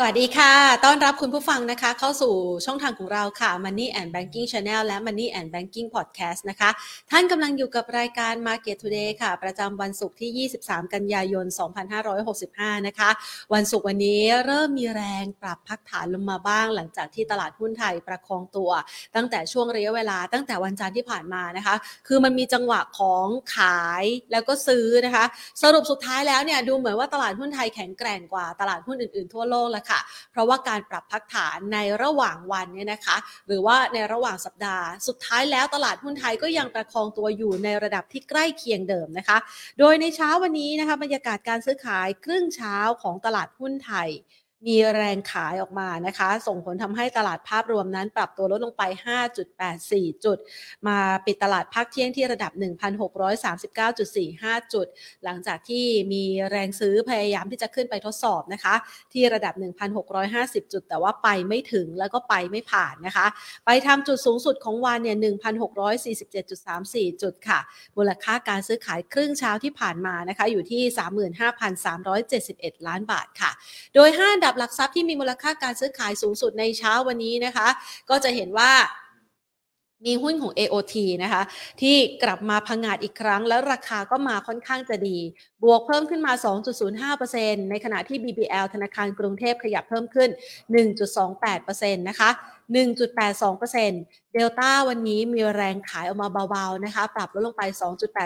สวัสดีค่ะ ต้อนรับคุณผู้ฟังนะคะ เข้าสู่ช่องทางของเราค่ะ Money and Banking Channel และ Money and Banking Podcast นะคะ ท่านกำลังอยู่กับรายการ Market Today ค่ะ ประจำวันศุกร์ที่ 23 กันยายน 2565 นะคะ วันศุกร์วันนี้เริ่มมีแรงปรับพักฐานลงมาบ้าง หลังจากที่ตลาดหุ้นไทยประคองตัว ตั้งแต่ช่วงระยะเวลาตั้งแต่วันจันทร์ที่ผ่านมานะคะ คือมันมีจังหวะของขายแล้วก็ซื้อนะคะ สรุปสุดท้ายแล้วเนี่ยดูเหมือนว่าตลาดหุ้นไทยแข็งแกร่งกว่าตลาดหุ้นอื่นๆทั่วโลกแล้วค่ะ เพราะว่าการปรับพักฐานในระหว่างวันเนี่ยนะคะ หรือว่าในระหว่างสัปดาห์ สุดท้ายแล้วตลาดหุ้นไทยก็ยังประคองตัวอยู่ในระดับที่ใกล้เคียงเดิมนะคะ โดยในเช้าวันนี้นะคะบรรยากาศการซื้อขายครึ่งเช้าของตลาดหุ้นไทย มีแรงขายออกมานะคะ ส่งผลทำให้ตลาดภาพรวมนั้นปรับตัวลดลงไป 5.84 จุด มาปิดตลาดภาคเที่ยงที่ระดับ 1,639.45 จุด หลังจากที่มีแรงซื้อพยายามที่จะขึ้นไปทดสอบนะคะ ที่ระดับ 1,650 จุด แต่ว่าไปไม่ถึงแล้วก็ไปไม่ผ่านนะคะ ไปทำจุดสูงสุดของวันเนี่ย 1,647.34 จุดค่ะ มูลค่าการซื้อขายครึ่งเช้าที่ผ่านมานะคะ อยู่ที่ 35,371 ล้านบาทค่ะ โดย5อัดับหลักทรัพย์ที่มีมูลค่าการซื้อขายสูงสุดในเช้าวันนี้นะคะ ก็จะเห็นว่ามีหุ้นของ AOT นะคะ ที่กลับมาพังงาดอีกครั้ง แล้วราคาก็มาค่อนข้างจะดี บวกเพิ่มขึ้นมา 2.05%ในขณะที่ BBL ธนาคารกรุงเทพขยับเพิ่มขึ้น 1.28%นะคะ 1.82%เดลต้าวันนี้มีแรงขายออกมาเบาๆนะคะ ปรับลดลงไป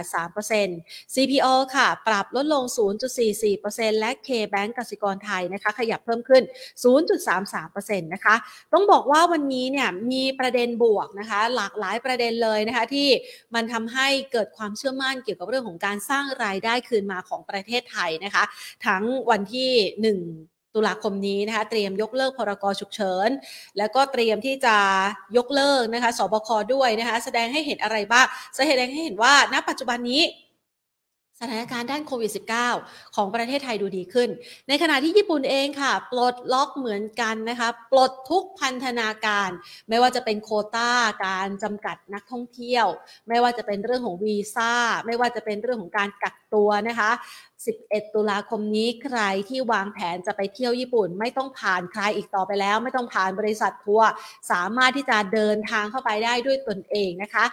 2.83% CPO ค่ะ ปรับลดลง 0.44%และ K-Bank กสิกรไทยนะคะ ขยับเพิ่มขึ้น 0.33%นะคะ ต้องบอกว่าวันนี้เนี่ยมีประเด็นบวกนะคะ หลากหลายประเด็นเลยนะคะที่มันทำให้เกิดความเชื่อมั่นเกี่ยวกับเรื่องของการสร้างรายได้คืนมาของประเทศไทยนะคะ ทั้งวันที่ 1 ตุลาคมนี้นะคะเตรียมยกเลิกพรกฉุกเฉิน แล้วก็เตรียมที่จะยกเลิกนะคะสบคด้วยนะคะแสดงให้เห็นอะไรบ้างแสดงให้เห็นว่าณปัจจุบันนี้ สถานการณ์ด้านโควิด -19 ของประเทศไทยดูดีขึ้น ในขณะที่ญี่ปุ่นเองค่ะ ปลดล็อกเหมือนกันนะคะ ปลดทุกพันธนาการ ไม่ว่าจะเป็นโคต้า การจำกัดนักท่องเที่ยว ไม่ว่าจะเป็นเรื่องของวีซ่า ไม่ว่าจะเป็นเรื่องของการกักตัวนะคะ 11 ตุลาคมนี้ใครที่วางแผนจะไปเที่ยวญี่ปุ่น ไม่ต้องผ่านใครอีกต่อไปแล้ว ไม่ต้องผ่านบริษัททัวร์สามารถที่จะเดินทางเข้าไปได้ด้วยตนเองนะคะ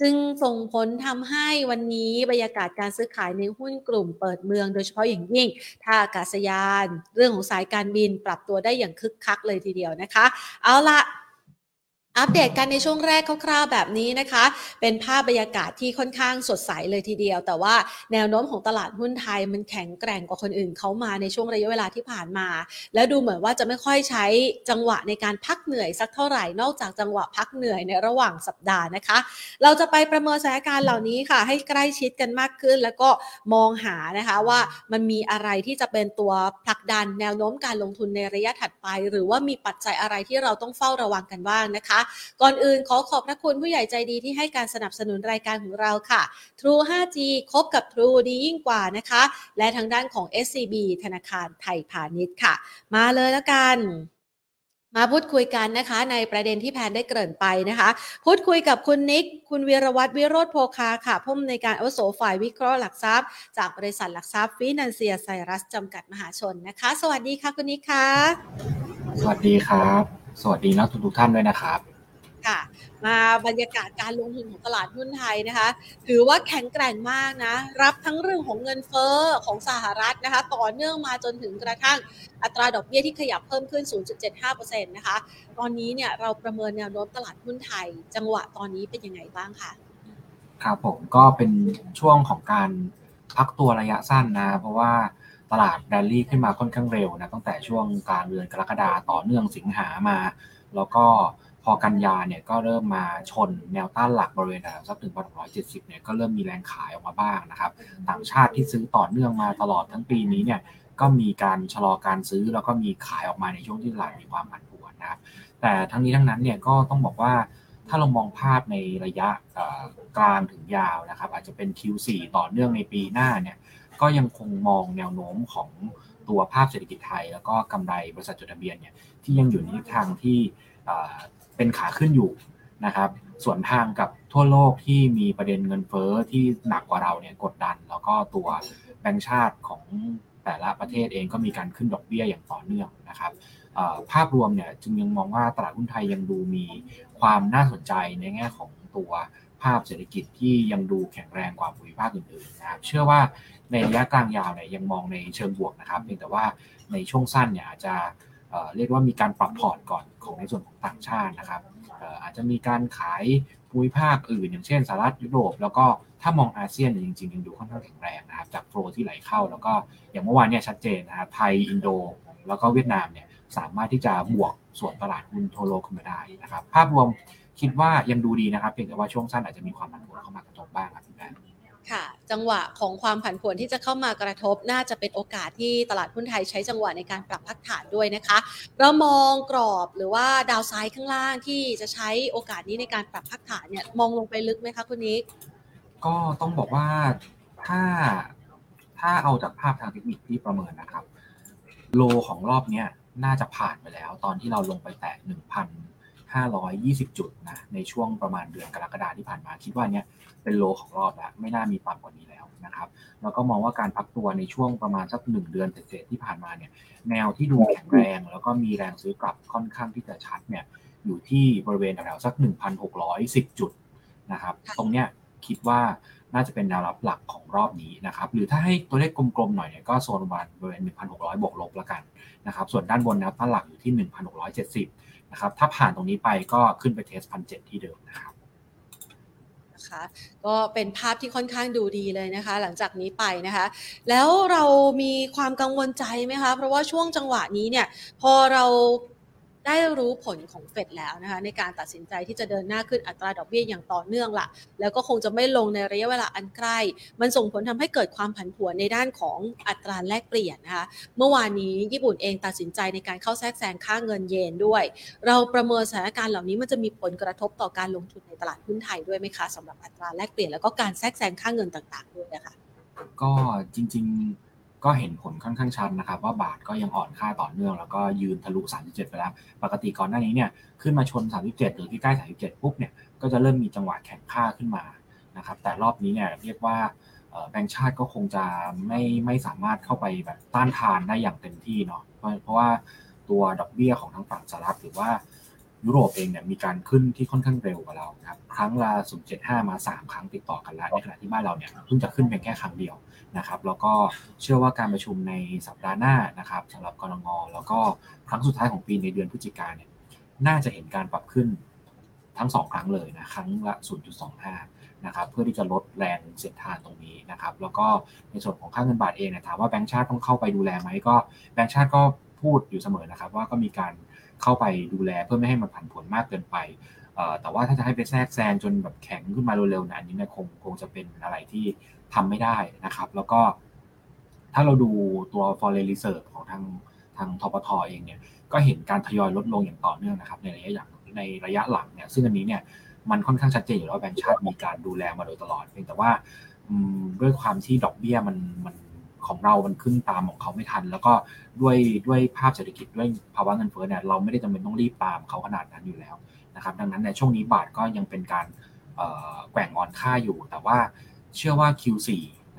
จึงส่งผลทำให้วันนี้บรรยากาศการซื้อขายในหุ้นกลุ่มเปิดเมือง โดยเฉพาะอย่างยิ่งท่าอากาศยาน เรื่องของสายการบินปรับตัวได้อย่างคึกคักเลยทีเดียวนะคะ เอาละ อัปเดตกันในช่วงแรกคร่าวๆแบบนี้นะคะ เป็นภาพบรรยากาศที่ค่อนข้างสดใสเลยทีเดียว แต่ว่าแนวโน้มของตลาดหุ้นไทยมันแข็งแกร่งกว่าคนอื่นเขามาในช่วงระยะเวลาที่ผ่านมา แล้วดูเหมือนว่าจะไม่ค่อยใช้จังหวะในการพักเหนื่อยสักเท่าไหร่นอกจากจังหวะพักเหนื่อยในระหว่างสัปดาห์นะคะ เราจะไปประเมินสถานการณ์เหล่านี้ค่ะ ให้ใกล้ชิดกันมากขึ้น แล้วก็มองหานะคะว่ามันมีอะไรที่จะเป็นตัวผลักดันแนวโน้มการลงทุนในระยะถัดไป หรือว่ามีปัจจัยอะไรที่เราต้องเฝ้าระวังกันบ้างนะคะก่อนอื่นขอขอบพระคุณผู้ใหญ่ใจดีที่ให้การสนับสนุนรายการของเราค่ะ True 5G คบกับ True ดียิ่งกว่านะคะ และทางด้านของ SCB ธนาคารไทยพาณิชย์ค่ะ มาเลยแล้วกันมาพูดคุยกันนะคะในประเด็นที่แพนได้เกริ่นไปนะคะ พูดคุยกับคุณนิก คุณวีรวัตรวิโรธโพคาค่ะผู้อำนวยการอาวุโสฝ่ายวิเคราะห์หลักทรัพย์ จากบริษัทหลักทรัพย์ฟินันเซียไซรัสจำกัดมหาชนนะคะ สวัสดีค่ะคุณนิกค่ะ สวัสดีครับ สวัสดีนักทุกทุกท่านด้วยนะครับ ค่ะ มาบรรยากาศการลงทุนของตลาดหุ้นไทยนะคะ ถือว่าแข็งแกร่งมากนะ รับทั้งเรื่องของเงินเฟ้อของสหรัฐนะคะ ต่อเนื่องมาจนถึงกระทั่งอัตราดอกเบี้ยที่ขยับเพิ่มขึ้น 0.75%นะคะ ตอนนี้เนี่ยเราประเมินแนวโน้มตลาดหุ้นไทย จังหวะตอนนี้เป็นยังไงบ้างคะครับผมก็เป็นช่วงของการพักตัวระยะสั้นนะ เพราะว่าตลาดแรลลี่ขึ้นมาค่อนข้างเร็วนะตั้งแต่ช่วงกลางเดือนกรกฎาต่อเนื่องสิงหามา แล้วก็ พอกันยาเนี่ยก็เริ่มมาชนแนวต้านหลักบริเวณแถวสักถึงพันหกร้อยเจ็ดสิบเนี่ยก็เริ่มมีแรงขายออกมาบ้างนะครับ ต่างชาติที่ซื้อต่อเนื่องมาตลอดทั้งปีนี้เนี่ยก็มีการชะลอการซื้อแล้วก็มีขายออกมาในช่วงที่ตลาดมีความผันผวนนะครับ แต่ทั้งนี้ทั้งนั้นเนี่ยก็ต้องบอกว่าถ้าเรามองภาพในระยะกลางถึงยาวนะครับ อาจจะเป็น Q4 ต่อเนื่องในปีหน้าเนี่ยก็ยังคงมองแนวโน้มของตัวภาพเศรษฐกิจไทย แล้วก็กำไรบริษัทจดทะเบียนเนี่ยที่ยังอยู่ในทางที่ เป็นขาขึ้นอยู่นะครับส่วนทางกับทั่วโลกที่มีประเด็นเงินเฟ้อที่หนักกว่าเราเนี่ยกดดัน แล้วก็ตัวแบงก์ชาติของแต่ละประเทศเองก็มีการขึ้นดอกเบี้ยอย่างต่อเนื่องนะครับภาพรวมเนี่ยจึงยังมองว่าตลาดหุ้นไทยยังดูมีความน่าสนใจในแง่ของตัวภาพเศรษฐกิจที่ยังดูแข็งแรงกว่าภูมิภาคอื่นๆนะครับเชื่อว่าในระยะกลางยาวเนี่ยยังมองในเชิงบวกนะครับเพียงแต่ว่าในช่วงสั้นเนี่ยอาจจะ เรียกว่ามีการปรับพอร์ตก่อนของในส่วนของต่างชาตินะครับอาจจะมีการขายภูมิภาคอื่น อย่างเช่นสหรัฐยุโรป แล้วก็ถ้ามองอาเซียนจริงๆยังดูค่อนข้างแข็งแรงนะครับจาก flow ที่ไหลเข้า แล้วก็อย่างเมื่อวานเนี่ยชัดเจนนะครับไทยอินโด แล้วก็เวียดนามเนี่ยสามารถที่จะบวกสวนตลาดหุ้นทั่วโลกขึ้นมาได้นะครับภาพรวมคิดว่ายังดูดีนะครับเพียงแต่ว่าช่วงสั้นอาจจะมีความผันผวนเข้ามากระทบบ้างครับพี่แบงค่ะ จังหวะของความผันผวนที่จะเข้ามากระทบ น่าจะเป็นโอกาสที่ตลาดหุ้นไทยใช้จังหวะในการปรับพักฐานด้วยนะคะ เรามองกรอบหรือว่าดาวไซด์ข้างล่างที่จะใช้โอกาสนี้ในการปรับพักฐานเนี่ยมองลงไปลึกไหมคะคุณนิกก็ต้องบอกว่าถ้าถ้าเอาจากภาพทางเทคนิคที่ประเมินนะครับ โลของรอบนี้น่าจะผ่านไปแล้ว ตอนที่เราลงไปแตะ 1,520 จุดนะในช่วงประมาณเดือนกรกฎาที่ผ่านมา คิดว่าเนี้ยเป็นโลของรอบแล้วไม่น่ามีต่ำกว่านี้แล้วนะครับแล้วก็มองว่าการพักตัวในช่วงประมาณสักหนึ่งเดือนเศษที่ผ่านมาเนี่ยแนวที่ดูแข็งแรง แล้วก็มีแรงซื้อกลับค่อนข้างที่จะชัดเนี่ยอยู่ที่บริเวณแถวๆสัก 1,610 จุดนะครับตรงเนี้ยคิดว่า น่าจะเป็นแนวรับหลักของรอบนี้นะครับ หรือถ้าให้ตัวเลขกลมๆหน่อยเนี่ยก็โซนประมาณบริเวณ1,600 บวกลบแล้วกันนะครับ ส่วนด้านบนแนวต้านหลักอยู่ที่ 1,670 นะครับ ถ้าผ่านตรงนี้ไปก็ขึ้นไปเทสพันเที่เดิมนะครับคะก็เป็นภาพที่ค่อนข้างดูดีเลยนะคะ หลังจากนี้ไปนะคะ แล้วเรามีความกังวลใจไหมคะ เพราะว่าช่วงจังหวะนี้เนี่ย พอเรา ได้รู้ผลของเฟดแล้วนะคะในการตัดสินใจที่จะเดินหน้าขึ้นอัตราดอกเบี้ยอย่างต่อเนื่องละแล้วก็คงจะไม่ลงในระยะเวลาอันใกล้ มันส่งผลทำให้เกิดความผันผวนในด้านของอัตราแลกเปลี่ยนนะคะเมื่อวานนี้ญี่ปุ่นเองตัดสินใจในการเข้าแทรกแซงค่าเงินเยนด้วย เราประเมินสถานการณ์เหล่านี้มันจะมีผลกระทบต่อการลงทุนในตลาดหุ้นไทยด้วยไหมคะสำหรับอัตราแลกเปลี่ยนแล้วก็การแทรกแซงค่าเงินต่าง ๆ ด้วยนะคะก็จริง ๆ ก็เห็นผลค่อนข้างชัดนะครับ ว่าบาทก็ยังอ่อนค่าต่อเนื่อง แล้วก็ยืนทะลุ 37 ไปแล้ว ปกติก่อนหน้านี้เนี่ยขึ้นมาชน 37 หรือที่ใกล้ 37 ปุ๊บเนี่ยก็จะเริ่มมีจังหวะแข่งค่าขึ้นมานะครับแต่รอบนี้เนี่ยเรียกว่าแบงก์ชาติก็คงจะไม่ไม่สามารถเข้าไปแบบต้านทานได้อย่างเต็มที่เนาะเพราะเพราะว่าตัวดอกเบี้ยของทางฝั่งสหรัฐหรือว่ายุโรปเองเนี่ยมีการขึ้นที่ค่อนข้างเร็วกว่าเราครับครั้งละ0.75 มา 3 ครั้งติดต่อกันแล้วในขณะที่บ้านเราเนี่ยเพิ่งจะขึ้นเพียงแค่ครั้งเดียว นะครับ แล้วก็เชื่อว่าการประชุมในสัปดาห์หน้านะครับสำหรับกรงงแล้วก็ครั้งสุดท้ายของปีในเดือนพฤศจิกาเนี่ยน่าจะเห็นการปรับขึ้นทั้งสองครั้งเลยนะครั้งละ 0.25 นะครับ เพื่อที่จะลดแรงเสียดทานตรงนี้นะครับ แล้วก็ในส่วนของค่าเงินบาทเองเนี่ยถามว่าแบงก์ชาติต้องเข้าไปดูแลไหมก็แบงก์ชาติก็พูดอยู่เสมอนะครับ ว่าก็มีการเข้าไปดูแลเพื่อไม่ให้มันผันผวนมากเกินไป แต่ว่าถ้าจะให้ไปแทรกแซงจนแบบแข็งขึ้นมาเร็วๆนะอันนี้เนี่ยคงคงจะเป็นอะไรที่ทำไม่ได้นะครับ แล้วก็ถ้าเราดูตัว foreign reserve ของทางทางทปทเองเนี่ยก็เห็นการทยอยลดลงอย่างต่อเนื่องนะครับ ในระยะอย่างในระยะหลังเนี่ยซึ่งอันนี้เนี่ยมันค่อนข้างชัดเจนอยู่แล้วแบงก์ชาติมีการดูแลมาโดยตลอดเพียงแต่ว่าด้วยความที่ดอกเบี้ยมันมันของเรา มันขึ้นตามของเขาไม่ทัน แล้วก็ด้วยด้วยภาพเศรษฐกิจด้วยภาวะเงินเฟ้อเนี่ยเราไม่ได้จำเป็นต้องรีบตามเขาขนาดนั้นอยู่แล้ว นะครับดังนั้นในช่วงนี้บาทก็ยังเป็นการแกว่งอ่อนค่าอยู่ แต่ว่าเชื่อว่า Q4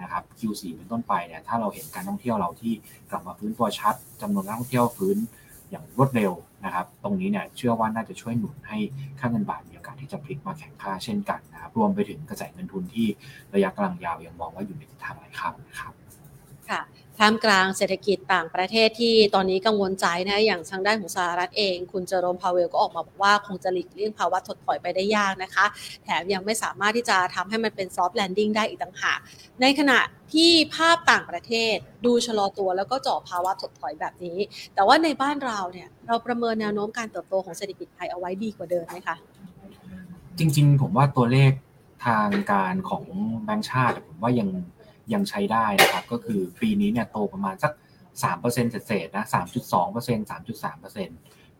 นะครับ Q4 เป็นต้นไปเนี่ยถ้าเราเห็นการท่องเที่ยวเราที่กลับมาฟื้นตัวชัดจำนวนนักท่องเที่ยวฟื้นอย่างรวดเร็วนะครับ ตรงนี้เนี่ยเชื่อว่าน่าจะช่วยหนุนให้ค่าเงินบาทมีโอกาสที่จะพลิกมาแข็งค่าเช่นกันนะครับรวมไปถึงกระแสเงินทุนที่ระยะกลางยาวยังมองว่าอยู่ในทิศทางไหลเข้านะครับ ท่ามกลางเศรษฐกิจต่างประเทศที่ตอนนี้กังวลใจนะอย่างทางด้านของสหรัฐเอง คุณเจอโรมพาเวลก็ออกมาบอกว่าคงจะหลีกเลี่ยงภาวะถดถอยไปได้ยากนะคะ แถมยังไม่สามารถที่จะทำให้มันเป็นซอฟต์แลนดิ้งได้อีกต่างหากในขณะที่ภาพต่างประเทศดูชะลอตัวแล้วก็เจาะภาวะถดถอยแบบนี้ แต่ว่าในบ้านเราเนี่ยเราประเมินแนวโน้มการเติบโตของเศรษฐกิจไทยเอาไว้ดีกว่าเดิมไหมคะจริง ๆ ผมว่าตัวเลขทางการของแบงก์ชาติผมว่ายัง ยังใช้ได้นะครับ ก็คือปีนี้เนี่ยโตประมาณสัก 3%เศษๆนะ 3.2% 3.3%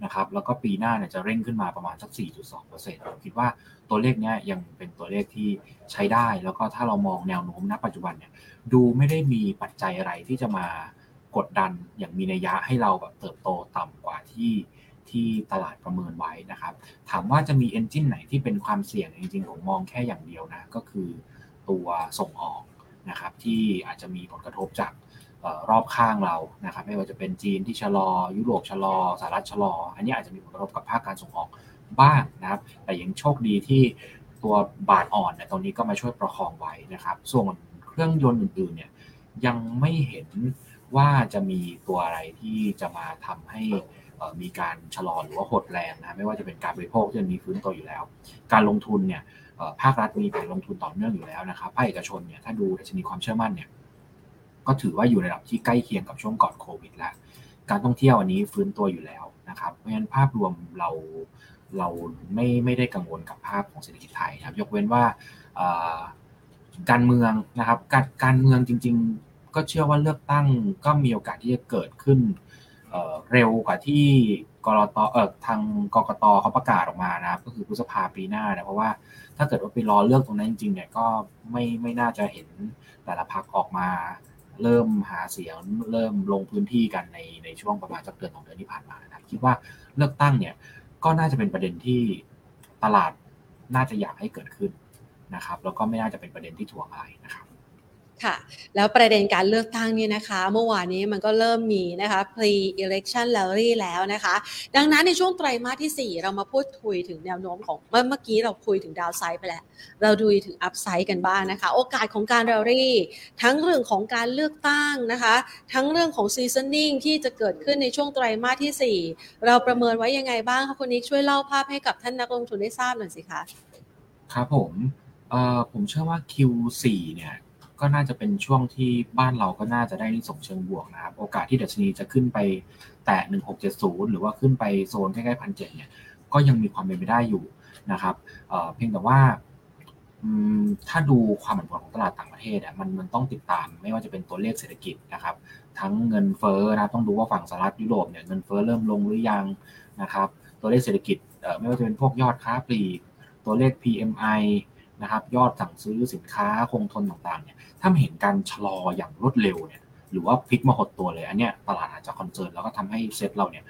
นะครับแล้วก็ปีหน้าเนี่ยจะเร่งขึ้นมาประมาณสัก 4.2%ผมคิดว่าตัวเลขเนี้ยยังเป็นตัวเลขที่ใช้ได้ แล้วก็ถ้าเรามองแนวโน้มณปัจจุบันเนี่ยดูไม่ได้มีปัจจัยอะไรที่จะมากดดันอย่างมีนัยยะให้เราแบบเติบโตต่ำกว่าที่ที่ตลาดประเมินไว้นะครับ ถามว่าจะมีเอนจินไหนที่เป็นความเสี่ยงจริงๆผมมองแค่อย่างเดียวนะ ก็คือตัวส่งออก นะครับที่อาจจะมีผลกระทบจากรอบข้างเรานะครับไม่ว่าจะเป็นจีนที่ชะลอ ยุโรปชะลอสหรัฐชะลอ อันนี้อาจจะมีผลกระทบกับภาคการส่งออกบ้างนะครับ แต่ยังโชคดีที่ตัวบาทอ่อนเนี่ยตรงนี้ก็มาช่วยประคองไว้นะครับ ส่วนเครื่องยนต์อื่นๆเนี่ยยังไม่เห็นว่าจะมีตัวอะไรที่จะมาทำให้มีการชะลอหรือว่าหดแรงนะไม่ว่าจะเป็นการบริโภคที่มีฟื้นตัวอยู่แล้ว การลงทุนเนี่ย ภาครัฐมีแผนลงทุนต่อเนื่องอยู่แล้วนะครับภาคเอกชนเนี่ยถ้าดูดัชนีความเชื่อมั่นเนี่ยก็ถือว่าอยู่ในระดับที่ใกล้เคียงกับช่วงก่อนโควิดแล้ว การท่องเที่ยวอันนี้ฟื้นตัวอยู่แล้วนะครับ เพราะฉะนั้นภาพรวมเราเราไม่ไม่ได้กังวลกับภาพของเศรษฐกิจไทยครับยกเว้นว่าการเมืองนะครับการการเมืองจริง ๆ ก็เชื่อว่าเลือกตั้งก็มีโอกาสที่จะเกิดขึ้นเร็วกว่าที่กรตเอ่อทางกกตเขาประกาศออกมานะครับก็คือพฤษภาปีหน้านะเพราะว่า ถ้าเกิดว่าไปรอเลือกตรงนั้นจริงๆเนี่ยก็ไม่ไม่น่าจะเห็นแต่ละพักออกมา เริ่มหาเสียงเริ่มลงพื้นที่กันในในช่วงประมาณสักเดือนของเดือนที่ผ่านมานะคิดว่าเลือกตั้งเนี่ยก็น่าจะเป็นประเด็นที่ตลาดน่าจะอยากให้เกิดขึ้นนะครับ แล้วก็ไม่น่าจะเป็นประเด็นที่ถ่วงอะไรนะครับ ค่ะแล้วประเด็นการเลือกตั้งนี่นะคะ เมื่อวานนี้มันก็เริ่มมีนะคะ pre election rally แล้วนะคะ ดังนั้นในช่วงไตรมาสที่ 4 เรามาพูดคุยถึงแนวโน้มของเมื่อเมื่อกี้เราคุยถึงดาวไซด์ไปแล้ว เราดูถึงอัพไซด์กันบ้างนะคะ โอกาสของการ rally ทั้งเรื่องของการเลือกตั้งนะคะ ทั้งเรื่องของ seasoning ที่จะเกิดขึ้นในช่วงไตรมาสที่ 4 เราประเมินไว้ยังไงบ้างคะคุณนิกช่วยเล่าภาพให้กับท่านนักลงทุนได้ทราบหน่อยสิคะครับผมผมเชื่อว่า Q4 เนี่ย ก็น่าจะเป็นช่วงที่บ้านเราก็น่าจะได้ส่งเชิงบวกนะครับ โอกาสที่ดัชนีจะขึ้นไปแตะ 1670 หรือว่าขึ้นไปโซนใกล้ๆพันเเนี่ย ก็ยังมีความเป็นไปได้อยู่นะครับเเพียงแต่ว่าถ้าดูความผันผวนของตลาดต่างประเทศอะมันมันต้องติดตามไม่ว่าจะเป็นตัวเลขเศรษฐกิจนะครับ ทั้งเงินเฟ้อนะต้องดูว่าฝั่งสหรัฐยุโรปเนี่ยเงินเฟ้อเริ่มลงหรือยังนะครับตัวเลขเศรษฐกิจไม่ว่าจะเป็นพวกยอดค้าปลีกตัวเลข PMI นะครับยอดสั่งซื้อสินค้าคงทนต่างๆเนี่ย ถ้าเห็นการชะลออย่างรวดเร็วเนี่ยหรือว่าพลิกมาหดตัวเลย อันเนี้ยตลาดอาจจะ concern แล้วก็ทำให้เซ็ตเราเนี่ย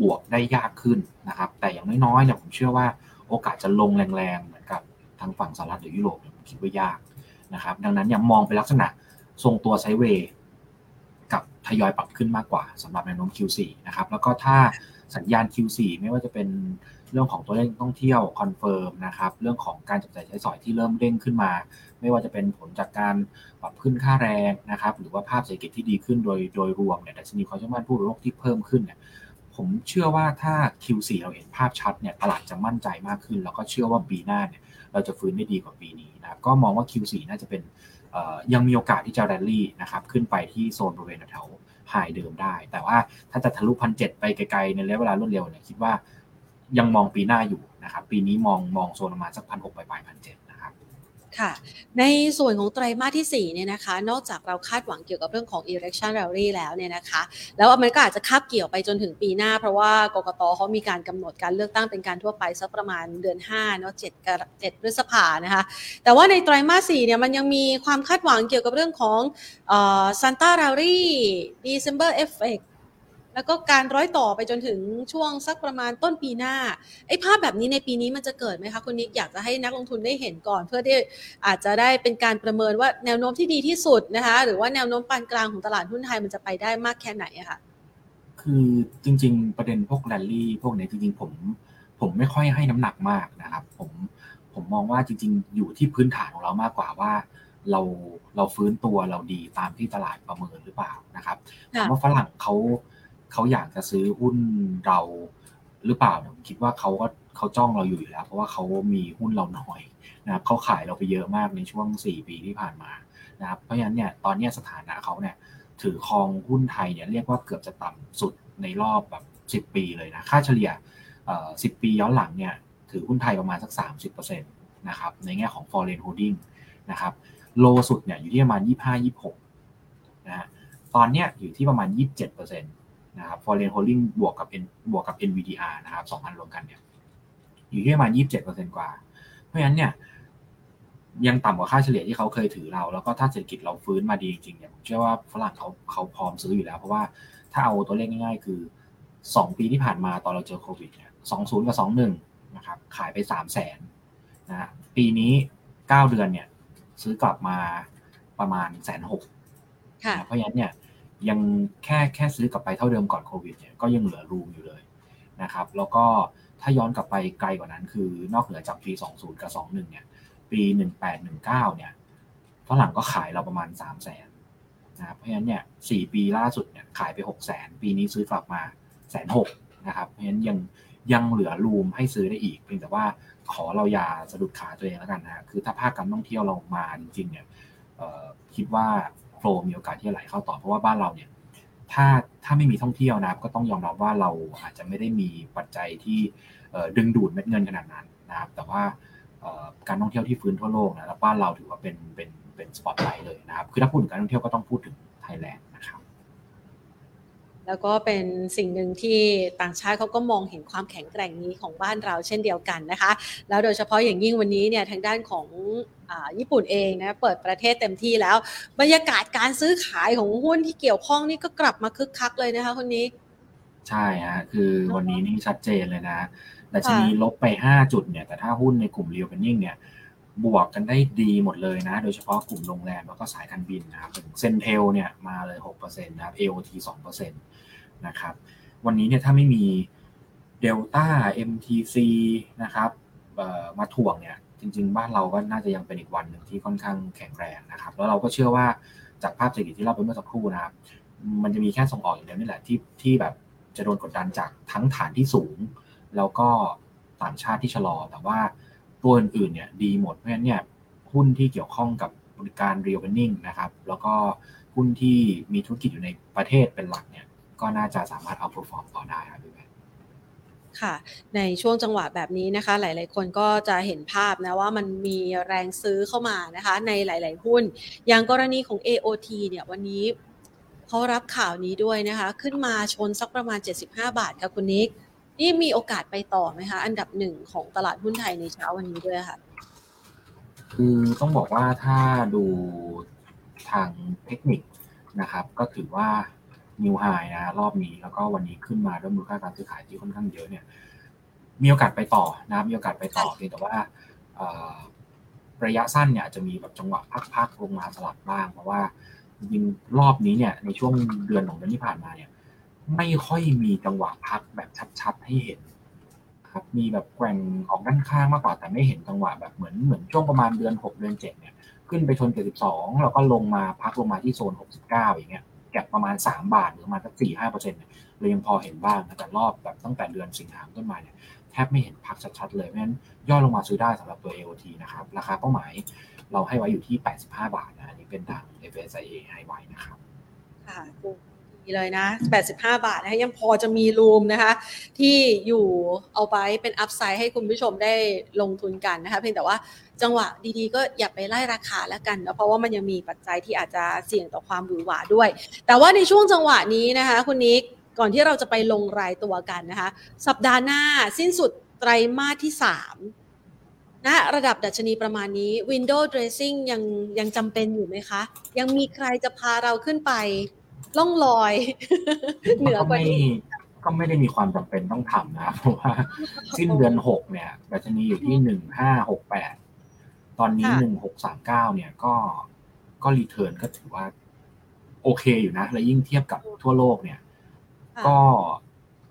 บวกได้ยากขึ้นนะครับ แต่อย่างน้อยๆเนี่ยผมเชื่อว่าโอกาสจะลงแรงๆเหมือนกับทางฝั่งสหรัฐหรือยุโรปเนี่ยผมคิดว่ายากนะครับ ดังนั้นยังมองเป็นลักษณะทรงตัว sidewayกับทยอยปรับขึ้นมากกว่าสำหรับแนวโน้ม Q4 นะครับ แล้วก็ถ้าสัญญาณ Q4 ไม่ว่าจะเป็นเรื่องของตัวเลขท่องเที่ยว confirm นะครับ เรื่องของการจับจ่ายใช้สอยที่เริ่มเด้งขึ้นมา ไม่ว่าจะเป็นผลจากการปรับขึ้นค่าแรงนะครับ หรือว่าภาพเศรษฐกิจที่ดีขึ้นโดยโดยรวมเนี่ยดัชนีความเชื่อมั่นผู้บริโภคที่เพิ่มขึ้นเนี่ยผมเชื่อว่าถ้า Q4 เราเห็นภาพชัดเนี่ยตลาดจะมั่นใจมากขึ้น แล้วก็เชื่อว่าปีหน้าเนี่ยเราจะฟื้นได้ดีกว่าปีนี้นะครับก็มองว่า Q4 น่าจะเป็นยังมีโอกาสที่จะแรลลี่นะครับขึ้นไปที่โซนบริเวณแถวไฮเดิมได้ แต่ว่าถ้าจะทะลุพันเไปไกลๆในระยะเวลารวดเร็วเนี่ยคิดว่ายังมองปีหน้าอยู่นะครับปีนี้มองมองโซนประมาณสักพันหกปลายพันเจ็ด ค่ะ ในส่วนของไตรมาสที่4เนี่ยนะคะ นอกจากเราคาดหวังเกี่ยวกับเรื่องของ election rally แล้วเนี่ยนะคะ แล้วมันก็อาจจะคาบเกี่ยวไปจนถึงปีหน้า เพราะว่ากกตเขามีการกำหนดการเลือกตั้งเป็นการทั่วไปสักประมาณเดือน5เนาะ7กับ7พฤษภานะคะ แต่ว่าในไตรมาส4เนี่ยมันยังมีความคาดหวังเกี่ยวกับเรื่องของซันต้ารารีดีเซม แล้วก็การร้อยต่อไปจนถึงช่วงสักประมาณต้นปีหน้าไอ้ภาพแบบนี้ในปีนี้มันจะเกิดไหมคะคุณนิกอยากจะให้นักลงทุนได้เห็นก่อน เพื่อที่อาจจะได้เป็นการประเมินว่าแนวโน้มที่ดีที่สุดนะคะหรือว่าแนวโน้มปานกลางของตลาดหุ้นไทยมันจะไปได้มากแค่ไหนอะคะคือจริง ๆ ประเด็นพวกแรลลี่พวกนี้จริงๆผมผมไม่ค่อยให้น้ำหนักมากนะครับผมผมมองว่าจริง ๆ อยู่ที่พื้นฐานของเรามากกว่าว่าเราเราฟื้นตัวเราดีตามที่ตลาดประเมินหรือเปล่านะครับผมว่าฝรั่งเขา เขาอยากจะซื้อหุ้นเราหรือเปล่าผมคิดว่าเขาก็เขาจ้องเราอยู่อยู่แล้ว เพราะว่าเขามีหุ้นเราน้อยนะครับเขาขายเราไปเยอะมากในช่วง 4 ปีที่ผ่านมานะครับเพราะฉะนั้นเนี่ยตอนนี้สถานะเขาเนี่ยถือครองหุ้นไทยเนี่ยเรียกว่าเกือบจะต่ำสุดในรอบแบบ 10 ปีเลยนะค่าเฉลี่ย10ปีย้อนหลังเนี่ยถือหุ้นไทยประมาณสัก 30%นะครับในแง่ของ foreign holding นะครับโลสุดเนี่ยอยู่ที่ประมาณ 25-26นะฮะตอนเนี้ยอยู่ที่ประมาณ 27%นะครับ foreign holding บวกกับ N บวกกับ NVDR นะครับสองอันรวมกันเนี่ยอยู่ที่ประมาณยี่สิบเจ็ดเปอร์เซ็นกว่า เพราะฉะนั้นเนี่ยยังต่ำกว่าค่าเฉลี่ยที่เขาเคยถือเรา แล้วก็ถ้าเศรษฐกิจเราฟื้นมาดีจริงๆเนี่ยผมเชื่อว่าฝรั่งเขาเขาพร้อมซื้ออยู่แล้ว เพราะว่าถ้าเอาตัวเลขง่ายๆ คือสองปีที่ผ่านมาตอนเราเจอโควิดเนี่ยสองศูนย์กับสองหนึ่งนะครับขายไปสามแสนนะปีนี้เก้าเดือนเนี่ยซื้อกลับมาประมาณแสนหกเพราะฉะนั้นเนี่ย ยังแค่แค่ซื้อกลับไปเท่าเดิมก่อนโควิดเนี่ยก็ยังเหลือรูมอยู่เลยนะครับแล้วก็ถ้าย้อนกลับไปไกลกว่านั้น คือนอกเหนือจากปี 20 กับ 21 เนี่ย ปี 1819 เนี่ยฝรั่งก็ขายเราประมาณ 3 0 0แสนนะครับเพราะฉะนั้นเนี่ย 4 ปีล่าสุดเนี่ยขายไป 6 0แสนปีนี้ซื้อกลับมาแสนหกนะครับ เพราะฉะนั้นยังยังเหลือรูมให้ซื้อได้อีก เพียงแต่ว่าขอเราอย่าสะดุดขาตัวเองแล้วกันนะ คือถ้าภาคการท่องเที่ยวเรามาจริงๆเนี่ยคิดว่า ลมีโอกาสที่จะไหลเข้าต่อเพราะว่าบ้านเราเนี่ยถ้าถ้าไม่มีท่องเที่ยวนะครับก็ต้องยอมรับว่าเราอาจจะไม่ได้มีปัจจัยที่ดึงดูดเม็ดเงินขนาดนั้นนะครับ แต่ว่าการท่องเที่ยวที่ฟื้นทั่วโลกนะแล้วบ้านเราถือว่าเป็นเป็นเป็นสปอตไลท์เลยนะครับ คือถ้าพูดถึงการท่องเที่ยวก็ต้องพูดถึงไทยแลนด์ แล้วก็เป็นสิ่งหนึ่งที่ต่างชาติเขาก็มองเห็นความแข็งแกร่งนี้ของบ้านเราเช่นเดียวกันนะคะ แล้วโดยเฉพาะอย่างยิ่งวันนี้เนี่ยทางด้านของอญี่ปุ่นเองนะเปิดประเทศเต็มที่แล้ว บรรยากาศการซื้อขายของหุ้นที่เกี่ยวข้องนี่ก็กลับมาคึกคักเลยนะคะคนนี้ใช่ฮะคือวันนี้นี่ชัดเจนเลยนะดัชนีลบไป 5 จุดเนี่ยแต่ถ้าหุ้นในกลุ่มเรียวเป็นยิ่งเนี่ย บวกกันได้ดีหมดเลยนะ โดยเฉพาะกลุ่มโรงแรมแล้วก็สายการบินนะครับเซนเทลเนี่ยมาเลย 6%นะครับ AOT 2%นะครับ วันนี้เนี่ยถ้าไม่มีเดลต้า MTC นะครับมาถ่วงเนี่ยจริง ๆ บ้านเราก็น่าจะยังเป็นอีกวันหนึ่งที่ค่อนข้างแข็งแรงนะครับ แล้วเราก็เชื่อว่าจากภาพเศรษฐกิจที่เราไปเมื่อสักครู่นะครับ มันจะมีแค่ส่งออกอย่างเดียวนี่แหละที่ที่แบบจะโดนกดดันจากทั้งฐานที่สูง แล้วก็ต่างชาติที่ชะลอแต่ว่า ตัวอื่นๆเนี่ยดีหมดเพราะฉะนั้นเนี่ยหุ้นที่เกี่ยวข้องกับบริการ real earning นะครับ แล้วก็หุ้นที่มีธุรกิจอยู่ในประเทศเป็นหลักเนี่ย ก็น่าจะสามารถเอา perform ต่อได้ครับพี่แม่ค่ะในช่วงจังหวะแบบนี้นะคะ หลาย ๆ คนก็จะเห็นภาพนะว่ามันมีแรงซื้อเข้ามานะคะ ในหลาย ๆ หุ้น อย่างกรณีของ AOT เนี่ยวันนี้เขารับข่าวนี้ด้วยนะคะ ขึ้นมาชนสักประมาณ 75 บาทค่ะคุณนิก นี่มีโอกาสไปต่อไหมคะ อันดับหนึ่งของตลาดหุ้นไทยในเช้าวันนี้ด้วยค่ะ คือต้องบอกว่าถ้าดูทางเทคนิคนะครับ ก็ถือว่านิวไฮนะรอบนี้แล้วก็วันนี้ขึ้นมาด้วยมูลค่าการซื้อขายที่ค่อนข้างเยอะเนี่ย มีโอกาสไปต่อนะมีโอกาสไปต่อเพียงแต่ว่าระยะสั้นเนี่ยจะมีแบบจังหวะพักๆลงมาสลับบ้าง เพราะว่าจริงรอบนี้เนี่ยในช่วงเดือนของเดือนที่ผ่านมาเนี่ย ไม่ค่อยมีจังหวะพักแบบชัด ๆ ให้เห็น ครับมีแบบแกว่งออกด้านข้างมากกว่าแต่ไม่เห็นจังหวะแบบเหมือนเหมือนช่วงประมาณเดือน6เดือน7เนี่ยขึ้นไปชน72แล้วก็ลงมาพักลงมาที่โซน69อย่างเงี้ยแก็บประมาณ3บาทหรือประมาณสัก4 5เปอร์เซ็นต์เลยยังพอเห็นบ้างแต่รอบแบบตั้งแต่เดือนสิงหาคมต้นมาเนี่ยแทบไม่เห็นพักชัดๆเลยเพราะฉะนั้นย่อลงมาซื้อได้สำหรับตัว AOT นะครับราคาเป้าหมายเราให้ไว้อยู่ที่ 85 บาทนะอันนี้เป็นทาง FSIA ให้ไว้นะครับ ค่ะีเลยนะ 85 บาทนะคะยังพอจะมีรูมนะคะ ที่อยู่เอาไปเป็นอัพไซด์ให้คุณผู้ชมได้ลงทุนกันนะคะ เพียงแต่ว่าจังหวะดีๆ ก็อย่าไปไล่ราคาแล้วกันนะเพราะว่ามันยังมีปัจจัยที่อาจจะเสี่ยงต่อความหวือหวาด้วย แต่ว่าในช่วงจังหวะนี้นะคะ คุณนิกก่อนที่เราจะไปลงรายตัวกันนะคะ สัปดาห์หน้าสิ้นสุดไตรมาสที่ 3 นะระดับดัชนีประมาณนี้ window dressing ยังยังจำเป็นอยู่ไหมคะ ยังมีใครจะพาเราขึ้นไป ล่องลอย เหนือกว่านี้ก็ไม่ได้มีความจำเป็นต้องทำนะ เพราะว่าสิ้นเดือนหกเนี่ยดัชนีอยู่ที่หนึ่งห้าหกแปดตอนนี้หนึ่งหกสามเก้าเนี่ยก็ก็รีเทิร์นก็ถือว่า โอเคอยู่นะ และยิ่งเทียบกับทั่วโลกเนี่ย ก็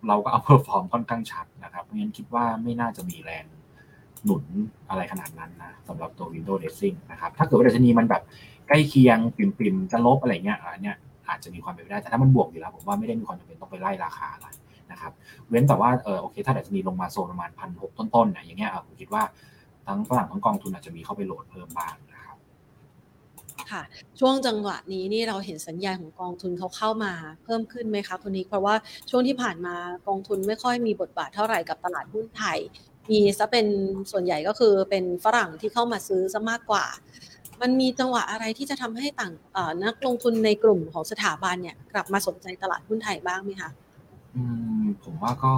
เราก็ outperform ค่อนข้างชัดนะครับเพราะงั้นคิดว่าไม่น่าจะมีแรงหนุนอะไรขนาดนั้นนะสำหรับตัว Window Dressing นะครับ ถ้าเกิดว่าดัชนีมันแบบใกล้เคียงปริ่มๆจะลบอะไรเงี้ยอันเนี้ย อาจจะมีความเป็นไปได้แต่ถ้ามันบวกอยู่แล้วผมว่าไม่ได้มีความจำเป็นต้องไปไล่ราคาอะไรนะครับเว้นแต่ว่าเออโอเค ถ้าดัชนีลงมาโซนประมาณพันหกต้นๆนี่ยอย่างเงี้ยผมคิดว่าทั้งฝรั่งทั้งกองทุนอาจจะมีเข้าไป load เพิ่มบ้างนะครับค่ะ ช่วงจังหวะนี้นี่เราเห็นสัญญาณของกองทุนเขาเข้ามาเพิ่มขึ้นไหมคะคุณนิกเพราะว่าช่วงที่ผ่านมากองทุนไม่ค่อยมีบทบาทเท่าไหร่กับตลาดหุ้นไทยมีซะเป็นส่วนใหญ่ก็คือเป็นฝรั่งที่เข้ามาซื้อซะมากกว่า มันมีจังหวะอะไรที่จะทำให้ต่างนักลงทุนในกลุ่มของสถาบันเนี่ยกลับมาสนใจตลาดหุ้นไทยบ้างไหมคะอืมผมว่าก็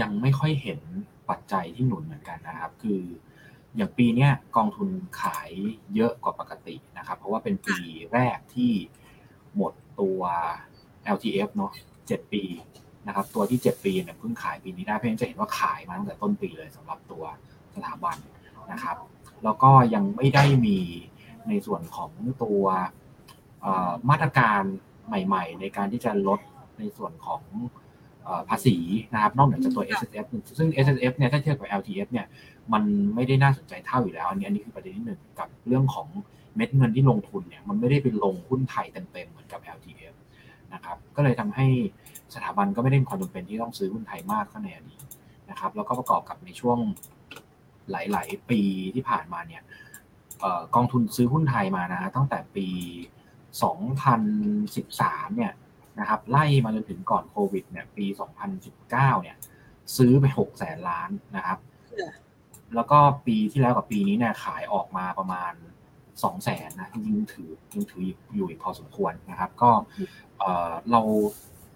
ยังไม่ค่อยเห็นปัจจัยที่หนุนเหมือนกันนะครับ คืออย่างปีนี้กองทุนขายเยอะกว่าปกตินะครับ เพราะว่าเป็นปีแรกที่หมดตัว LTF เนาะเจ็ดปีนะครับ ตัวที่เจ็ดปีเนี่ยเพิ่งขายปีนี้ได้เพื่อนจะเห็นว่าขายมาตั้งแต่ต้นปีเลยสำหรับตัวสถาบันนะครับ แล้วก็ยังไม่ได้มีในส่วนของตัวมาตรการใหม่ๆ ในการที่จะลดในส่วนของภาษีนะครับนอกจากตัว S S F ซึ่ง S S F เนี่ยถ้าเทียบกับ L T F เนี่ยมันไม่ได้น่าสนใจเท่าอยู่แล้ว อันนี้อันนี้คือประเด็นที่หนึ่งกับเรื่องของเม็ดเงินที่ลงทุนเนี่ยมันไม่ได้เป็นลงหุ้นไทยเต็มๆเหมือนกับ L T F นะครับก็เลยทำให้สถาบันก็ไม่ได้มีความจำเป็นที่ต้องซื้อหุ้นไทยมากเท่าในอดีตนะครับแล้วก็ประกอบกับในช่วง หลาย ๆ ปีที่ผ่านมาเนี่ยกองทุนซื้อหุ้นไทยมานะฮะตั้งแต่ปี 2013 เนี่ยนะครับไล่มาจนถึงก่อนโควิดเนี่ยปี 2019 เนี่ยซื้อไป 6 แสนล้านนะครับ แล้วก็ปีที่แล้วกับปีนี้เนี่ยขายออกมาประมาณ 2 แสนนะจริงๆถือยังถืออยู่อีกพอสมควรนะครับ ก็เรา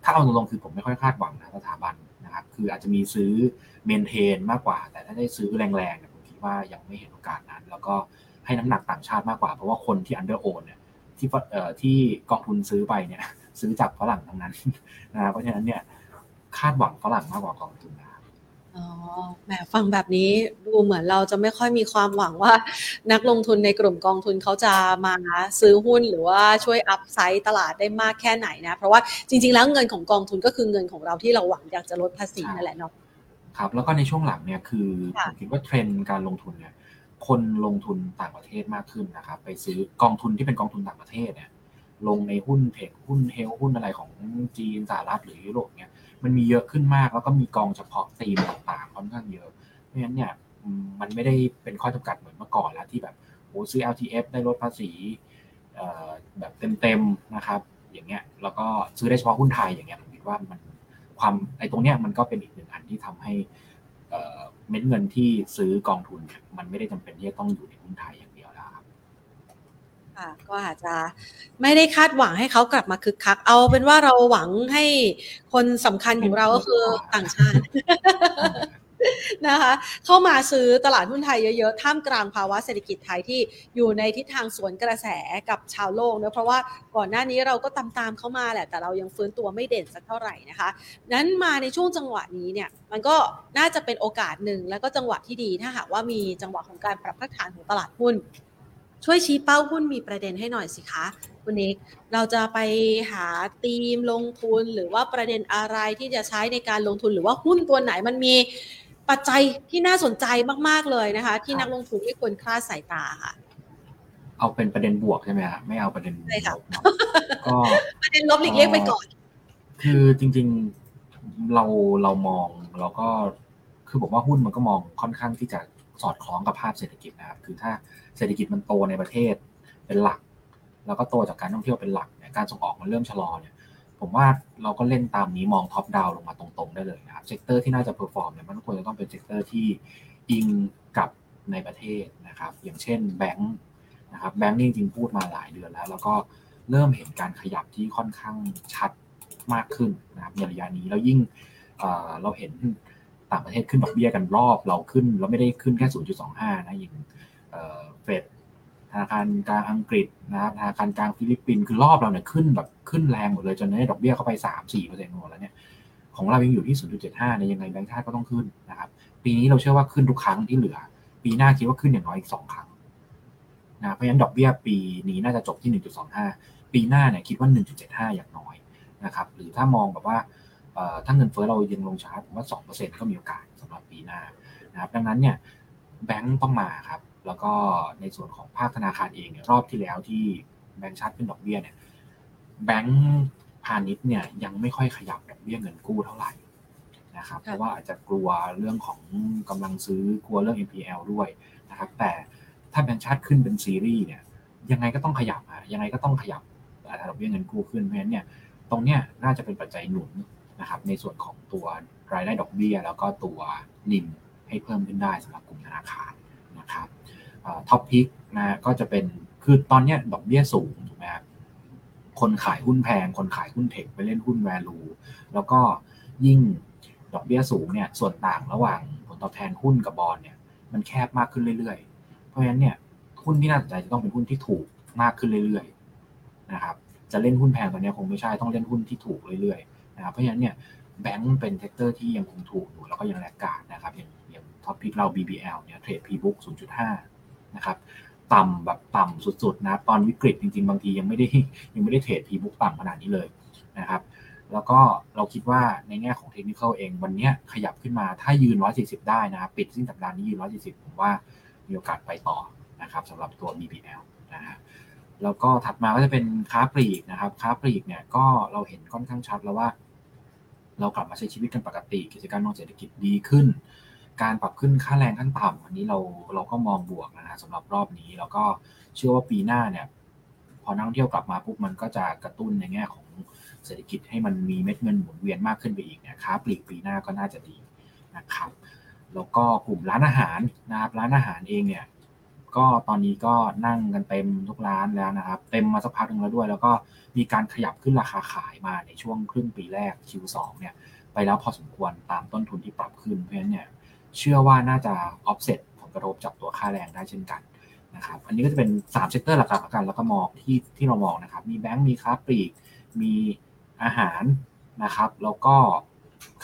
ถ้าเอาตรงๆคือผมไม่ค่อยคาดหวังนะสถาบัน นะครับ คืออาจจะมีซื้อเมนเทนมากกว่า แต่ถ้าได้ซื้อแรงๆเนี่ยผมคิดว่ายังไม่เห็นโอกาสนั้น แล้วก็ให้น้ำหนักต่างชาติมากกว่า เพราะว่าคนที่อันเดอร์โอนเนี่ยที่ที่กองทุนซื้อไปเนี่ย ซื้อจากฝรั่งทั้งนั้นนะเพราะฉะนั้นเนี่ยคาดหวังฝรั่งมากกว่ากองทุนนะ อ๋อแหมฟังแบบนี้ดูเหมือนเราจะไม่ค่อยมีความหวังว่า นักลงทุนในกลุ่มกองทุนเขาจะมาซื้อหุ้นหรือว่าช่วยอัพไซต์ตลาดได้มากแค่ไหนนะ เพราะว่าจริง ๆ แล้วเงินของกองทุนก็คือเงินของเราที่เราหวังอยากจะลดภาษีนั่นแหละเนาะครับแล้วก็ในช่วงหลังเนี่ยคือผมคิดว่าเทรนด์การลงทุนเนี่ยคนลงทุนต่างประเทศมากขึ้นนะครับไปซื้อกองทุนที่เป็นกองทุนต่างประเทศเนี่ยลงในหุ้นเทคหุ้นเฮลหุ้นอะไรของจีนสหรัฐหรือยุโรปเนี่ย มันมีเยอะขึ้นมาก แล้วก็มีกองเฉพาะตีมต่างๆค่อนข้างเยอะ เพราะฉะนั้นเนี่ยมันไม่ได้เป็นข้อจำกัดเหมือนเมื่อก่อนแล้วที่แบบโอ้ซื้อ LTF ได้ลดภาษีแบบเต็มๆนะครับ อย่างเงี้ยแล้วก็ซื้อได้เฉพาะหุ้นไทยอย่างเงี้ยผมคิดว่ามันความไอ้ตรงเนี้ยมันก็เป็นอีกหนึ่งอันที่ทำให้เม็ดเงินที่ซื้อกองทุนเนี่ยมันไม่ได้จำเป็นที่จะต้องอยู่ในหุ้นไทยอย่างเดียวแล้วครับ ค่ะก็อาจจะไม่ได้คาดหวังให้เขากลับมาคึกคัก เอาเป็นว่าเราหวังให้คนสำคัญของเราก็คือต่างชาตินะคะ เข้ามาซื้อตลาดหุ้นไทยเยอะๆ ท่ามกลางภาวะเศรษฐกิจไทยที่อยู่ในทิศทางสวนกระแสกับชาวโลกเนะเพราะว่าก่อนหน้านี้เราก็ตามตามเข้ามาแหละ แต่เรายังฟื้นตัวไม่เด่นสักเท่าไหร่นะคะ นั้นมาในช่วงจังหวะนี้เนี่ย มันก็น่าจะเป็นโอกาสหนึ่งแล้วก็จังหวะที่ดีถ้าหากว่ามีจังหวะของการปรับพักฐานของตลาดหุ้น ช่วยชี้เป้าหุ้นมีประเด็นให้หน่อยสิคะคุณนิกเราจะไปหาธีมลงทุนหรือว่าประเด็นอะไรที่จะใช้ในการลงทุนหรือว่าหุ้นตัวไหนมันมีปัจจัยที่น่าสนใจมาก ๆ เลยนะคะ ที่นักลงทุนไม่ควรคลาดสายตาค่ะ เอาเป็นประเด็นบวกใช่ไหมครับไม่เอาประเด็นลบก็ประเด็นลบหลีกเลี่ยงไปก่อน คือจริง ๆเราเรามองเราก็คือผมว่าหุ้นมันก็มองค่อนข้างที่จะ สอดคล้องกับภาพเศรษฐกิจนะครับ คือถ้าเศรษฐกิจมันโตในประเทศเป็นหลัก แล้วก็โตจากการท่องเที่ยวเป็นหลักเนี่ยการส่งออกมันเริ่มชะลอเนี่ยผมว่าเราก็เล่นตามนี้มอง top down ลงมาตรงๆ ได้เลยนะครับ sector ที่น่าจะ perform เนี่ยมันควรจะต้องเป็น sector ที่อิงกับในประเทศนะครับ อย่างเช่นแบงค์นะครับแบงค์นี่จริงพูดมาหลายเดือนแล้ว แล้วก็เริ่มเห็นการขยับที่ค่อนข้างชัดมากขึ้นนะครับในระยะนี้แล้วยิ่งเราเห็น ต่างประเทศขึ้นดอกเบี้ยกันรอบเราขึ้นเราไม่ได้ขึ้นแค่ 0.25 นะอย่างเฟดธนาคารกลางอังกฤษนะครับธนาคารกลางฟิลิปปินส์คือรอบเราเนี่ยขึ้นแบบขึ้นแรงหมดเลยจนได้ดอกเบี้ยเข้าไปสามสี่เปอร์เซ็นต์หมดแล้วเนี่ยของเรายังอยู่ที่ศูนย์จุดเนี่ยยังไงแบงค์ชาติก็ต้องขึ้นนะครับปีนี้เราเชื่อว่าขึ้นทุกครั้งที่เหลือ ปีหน้าคิดว่าขึ้นอย่างน้อยอีกสองครั้งนะเพราะฉะนั้นดอกเบี้ยปีนี้น่าจะจบที่หนึ่งจุดสองห้าปีหน้าเนี่ยคิดว่าหนึ่งจุดเจ็ดห้าอย่างน้อยนะครับหรือถ้ามองแบบว่า ถ้าเงินเฟ้อเรายังลงช้าผมว่าสองเปอร์เซ็นต์ก็มีโอกาสสำหรับปีหน้านะครับดังนั้นเนี่ยแบงก์ต้องมาครับ แล้วก็ในส่วนของภาคธนาคารเองเนี่ยรอบที่แล้วที่แบงก์ชาติขึ้นดอกเบี้ยเนี่ยแบงก์พาณิชย์เนี่ยยังไม่ค่อยขยับดอกเบี้ยเงินกู้เท่าไหร่นะครับเพราะว่าอาจจะกลัวเรื่องของกำลังซื้อกลัวเรื่อง NPL ด้วยนะครับแต่ถ้าแบงก์ชาติขึ้นเป็นซีรีส์เนี่ยยังไงก็ต้องขยับอะยังไงก็ต้องขยับอัตราดอกเบี้ยเงินกู้ขึ้นเพราะฉะนั้นเนี่ยตรงเนี้ยน่าจะเป็นปัจจัยหนุน นะครับในส่วนของตัวรายได้ดอกเบี้ย แล้วก็ตัว NIM ให้เพิ่มขึ้นได้สำหรับกลุ่มธนาคารนะครับ top pick นะก็จะเป็นคือตอนนี้ดอกเบี้ยสูงถูกไหมครับคนขายหุ้นแพง คนขายหุ้น tech ไปเล่นหุ้น value แล้วก็ยิ่งดอกเบี้ยสูงเนี่ยส่วนต่างระหว่างผลตอบแทนหุ้นกับบอลเนี่ยมันแคบมากขึ้นเรื่อยๆ เพราะฉะนั้นเนี่ยหุ้นที่น่าสนใจจะต้องเป็นหุ้นที่ถูกมากขึ้นเรื่อยๆนะครับจะเล่นหุ้นแพงตอนนี้คงไม่ใช่ต้องเล่นหุ้นที่ถูกเรื่อยๆ นะครับ เพราะฉะนั้นเนี่ยแบงก์เป็น sector ที่ยังคงถูกอยู่แล้วก็ยัง laggard นะครับ อย่างอย่าง top pick เรา BBL เนี่ยเทรด P book 0.5 นะครับ ต่ำแบบต่ำสุดๆนะตอนวิกฤตจริงๆ บางทียังไม่ได้ยังไม่ได้เทรดพีบุ๊กต่ำขนาดนี้เลยนะครับ แล้วก็เราคิดว่าในแง่ของเทคนิคเองวันนี้ขยับขึ้นมาถ้ายืน 140 ได้นะปิดสิ้นสัปดาห์นี้ยืน 140 ผมว่ามีโอกาสไปต่อนะครับสำหรับตัว BPL นะฮะแล้วก็ถัดมาก็จะเป็นค้าปลีกนะครับ ค้าปลีกเนี่ยก็เราเห็นค่อนข้างชัดแล้วว่า เรากลับมาใช้ชีวิตกันปกติ กิจการมองเศรษฐกิจดีขึ้น การปรับขึ้นค่าแรงขั้นต่ำอันนี้เราเราก็มองบวกนะฮะสำหรับรอบนี้แล้วก็เชื่อว่าปีหน้าเนี่ยพอนักท่องเที่ยวกลับมาปุ๊บมันก็จะกระตุ้นในแง่ของเศรษฐกิจให้มันมีเม็ดเงินหมุนเวียนมากขึ้นไปอีกเนี่ยค้าปลีกปีหน้าก็น่าจะดีนะครับ แล้วก็กลุ่มร้านอาหารนะครับร้านอาหารเองเนี่ย ก็ตอนนี้ก็นั่งกันเต็มทุกร้านแล้วนะครับ เต็มมาสักพักหนึ่งแล้วด้วย แล้วก็มีการขยับขึ้นราคาขายมาในช่วงครึ่งปีแรก Q2 เนี่ย ไปแล้วพอสมควรตามต้นทุนที่ปรับขึ้นเพราะฉะนั้นเนี่ยเชื่อว่าน่าจะ offset ผลกระทบจากตัวค่าแรงได้เช่นกันนะครับอันนี้ก็จะเป็น3 sector หลักๆกันแล้วก็มองที่ที่เรามองนะครับ มีแบงก์มีค้าปลีก มีอาหารนะครับ แล้วก็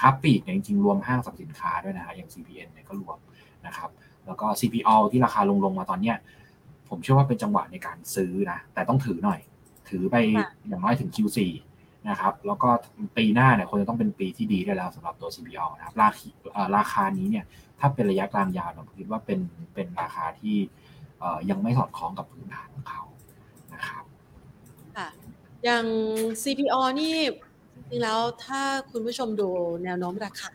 ค้าปลีกเนี่ยจริงๆรวมห้างสรรพสินค้าด้วยนะฮะอย่าง CPN เนี่ยก็รวมนะครับ แล้วก็ CPALL ที่ราคาลงลงมาตอนเนี้ยผมเชื่อว่าเป็นจังหวะในการซื้อนะ แต่ต้องถือหน่อย ถือไปอย่างน้อยถึง Q4 นะครับ แล้วก็ปีหน้าเนี่ยควรจะต้องเป็นปีที่ดีได้แล้วสำหรับตัว CPO นะครับราคาราคานี้เนี่ย ถ้าเป็นระยะกลางยาวผมคิดว่าเป็นเป็นราคาที่ยังไม่สอดคล้องกับพื้นฐานของเขานะครับค่ะอย่าง CPO นี่จริงๆแล้วถ้าคุณผู้ชมดูแนวโน้มราคา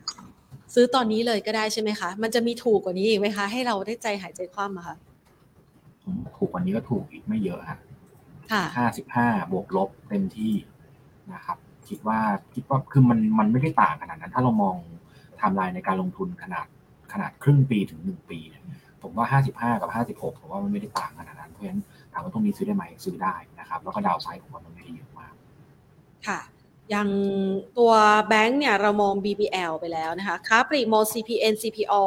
ซื้อตอนนี้เลยก็ได้ใช่ไหมคะ มันจะมีถูกกว่านี้อีกไหมคะ ให้เราได้ใจหายใจคว่ำอะคะถูกกว่านี้ก็ถูกอีกไม่เยอะค่ะห้าสิบห้าบวกลบเต็มที่นะครับ คิดว่าคิดว่าคือมันมันไม่ได้ต่างขนาดนั้น ถ้าเรามองไทม์ไลน์ในการลงทุนขนาดขนาดครึ่งปีถึงหนึ่งปีเนี่ยผมว่าห้าสิบห้ากับห้าสิบหกผมว่ามันไม่ได้ต่างขนาดนั้น เพราะฉะนั้นถามว่าตรงนี้ซื้อได้ไหมซื้อได้นะครับ แล้วก็ downside ผมว่ามันไม่ได้เยอะมาก ค่ะ อย่างตัวแบงค์เนี่ยเรามอง BBL ไปแล้วนะคะค้าปลีกมอง CPN CPALL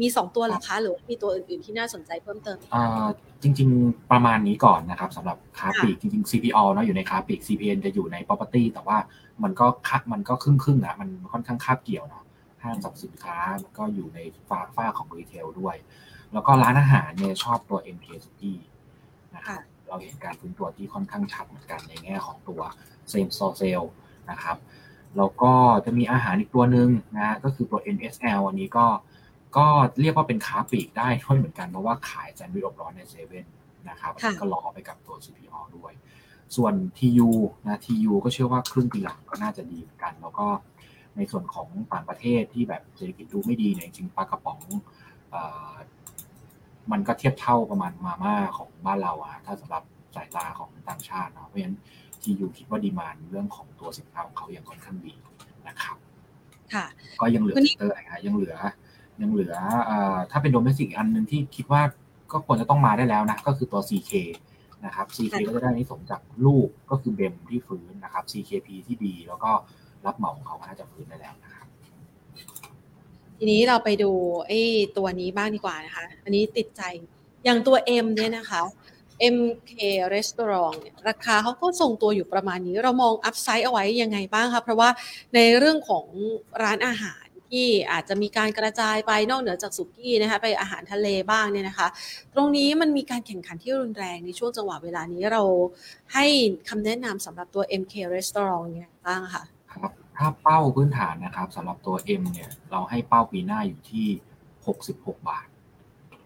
มี 2 ตัวหรอคะหรือมีตัวอื่นๆที่น่าสนใจเพิ่มเติมจริง ๆ ประมาณนี้ก่อนนะครับสำหรับค้าปลีกจริงๆ CPALL เนาะอยู่ในค้าปลีก CPN จะอยู่ใน property แต่ว่ามันก็คัดมันก็ครึ่งๆนะมันค่อนข้างคาบเกี่ยวเนาะห้างสรรพสินค้ามันก็อยู่ในฟ้าฟ้าของ retail ด้วย แล้วก็ร้านอาหารเนี่ยชอบตัว MK City นะครับเราเห็นการฟื้นตัวที่ค่อนข้างชัดเหมือนกันในแง่ของตัว same store sales นะครับ แล้วก็จะมีอาหารอีกตัวหนึ่งนะก็คือตัว NSL อันนี้ก็ก็เรียกว่าเป็นค้าปีกได้ด้วยเหมือนกันเพราะว่าขายแซนด์วิชอบร้อนในเซเว่นนะครับก็รอไปกับตัว CPO ด้วย ส่วน TU นะ TU ก็เชื่อว่าครึ่งปีหลังก็น่าจะดีเหมือนกัน แล้วก็ในส่วนของต่างประเทศที่แบบเศรษฐกิจดูไม่ดีเนี่ยจริงปลากระป๋องมันก็เทียบเท่าประมาณมาม่าของบ้านเราอะถ้าสำหรับสายตาของต่างชาติเนาะเพราะฉะนั้น ที่อยู่คิดว่าดีมานเรื่องของตัวสินค้าของเขายังค่อนข้างดีนะครับค่ะก็ยังเหลือเตอร์อะไรยังเหลือ ยังเหลือถ้าเป็นโดเมสิกอันหนึ่งที่คิดว่าก็ควรจะต้องมาได้แล้วนะ ก็คือตัว CK นะครับ CK ก็จะได้นิสมจากลูกก็คือเบมที่ฟื้นนะครับ CKP ที่ดี แล้วก็รับเหมาของเขาน่าจะฟื้นได้แล้วนะครับทีนี้เราไปดูไอ้ตัวนี้บ้างดีกว่านะคะ อันนี้ติดใจอย่างตัว M เนี่ยนะคะ MK Restaurant เนี่ยราคาเขาก็ทรงตัวอยู่ประมาณนี้ เรามองอัพไซด์เอาไว้ยังไงบ้างคะเพราะว่าในเรื่องของร้านอาหารที่อาจจะมีการกระจายไปนอกเหนือจากสุกี้นะคะไปอาหารทะเลบ้างเนี่ยนะคะ ตรงนี้มันมีการแข่งขันที่รุนแรงในช่วงจังหวะเวลานี้เราให้คำแนะนำสำหรับตัว MK Restaurant ยังไงบ้างคะครับถ้าเป้าพื้นฐานนะครับสำหรับตัว M เนี่ยเราให้เป้าปีหน้าอยู่ที่ 66 บาท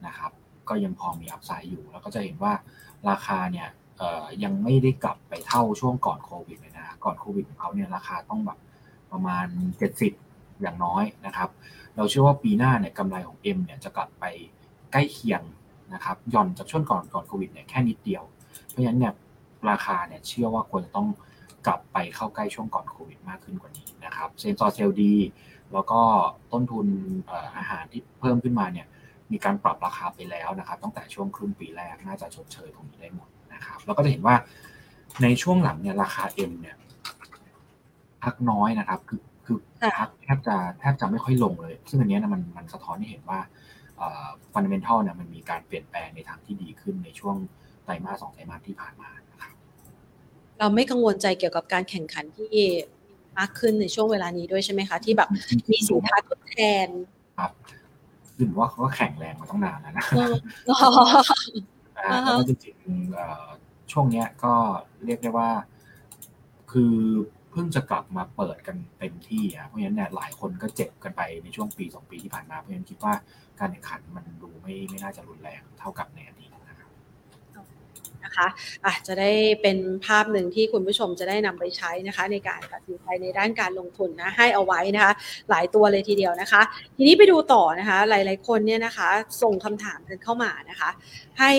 นะครับก็ยังพอมีอัพไซด์อยู่ แล้วก็จะเห็นว่า ราคาเนี่ยยังไม่ได้กลับไปเท่าช่วงก่อนโควิดเลยนะก่อนโควิดของเขาเนี่ยราคาต้องแบบประมาณ 70 อย่างน้อยนะครับ เราเชื่อว่าปีหน้าเนี่ยกำไรของ M เนี่ยจะกลับไปใกล้เคียงนะครับย่อนจากช่วงก่อนก่อนโควิดเนี่ยแค่นิดเดียว เพราะฉะนั้นเนี่ยราคาเนี่ยเชื่อว่าควรจะต้องกลับไปเข้าใกล้ช่วงก่อนโควิดมากขึ้นกว่านี้นะครับเซนซอร์เซลดี แล้วก็ต้นทุนอาหารที่เพิ่มขึ้นมาเนี่ย มีการปรับราคาไปแล้วนะครับ ตั้งแต่ช่วงครึ่งปีแรกน่าจะชดเชยตรงนี้ได้หมดนะครับ แล้วก็จะเห็นว่าในช่วงหลังเนี่ยราคา M เนี่ยพักน้อยนะครับ คือคือพักแทบจะแทบจะไม่ค่อยลงเลย ซึ่งอันนี้นะมันมันสะท้อนให้เห็นว่า fundamental เนี่ยมันมีการเปลี่ยนแปลงในทางที่ดีขึ้นในช่วงไตรมาสสองไตรมาสที่ผ่านมานะครับเราไม่กังวลใจเกี่ยวกับการแข่งขันที่มากขึ้นในช่วงเวลานี้ด้วยใช่ไหมคะ ที่แบบมีสินค้าทดแทนครับ คือว่าเขาก็แข่งแรงมาตั้งนานแล้วนะอ่าแล้วก็จริงๆช่วงเนี้ยก็เรียกได้ว่า คือเพิ่งจะกลับมาเปิดกันเต็มที่อะเพราะฉะนั้นเนี่ยหลายคนก็เจ็บกันไปในช่วงปีสองปีที่ผ่านมาเพราะฉะนั้นคิดว่าการแข่งขันมันดูไม่ไม่น่าจะรุนแรงเท่ากับในอดีต นะครับนะคะอะจะได้เป็นภาพหนึ่งที่คุณผู้ชมจะได้นำไปใช้นะคะ ในการตัดสินใจในด้านการลงทุนนะให้เอาไว้นะคะ หลายตัวเลยทีเดียวนะคะ ทีนี้ไปดูต่อนะคะ หลาย ๆ คนเนี่ยนะคะ ส่งคำถามกันเข้ามานะคะ ให้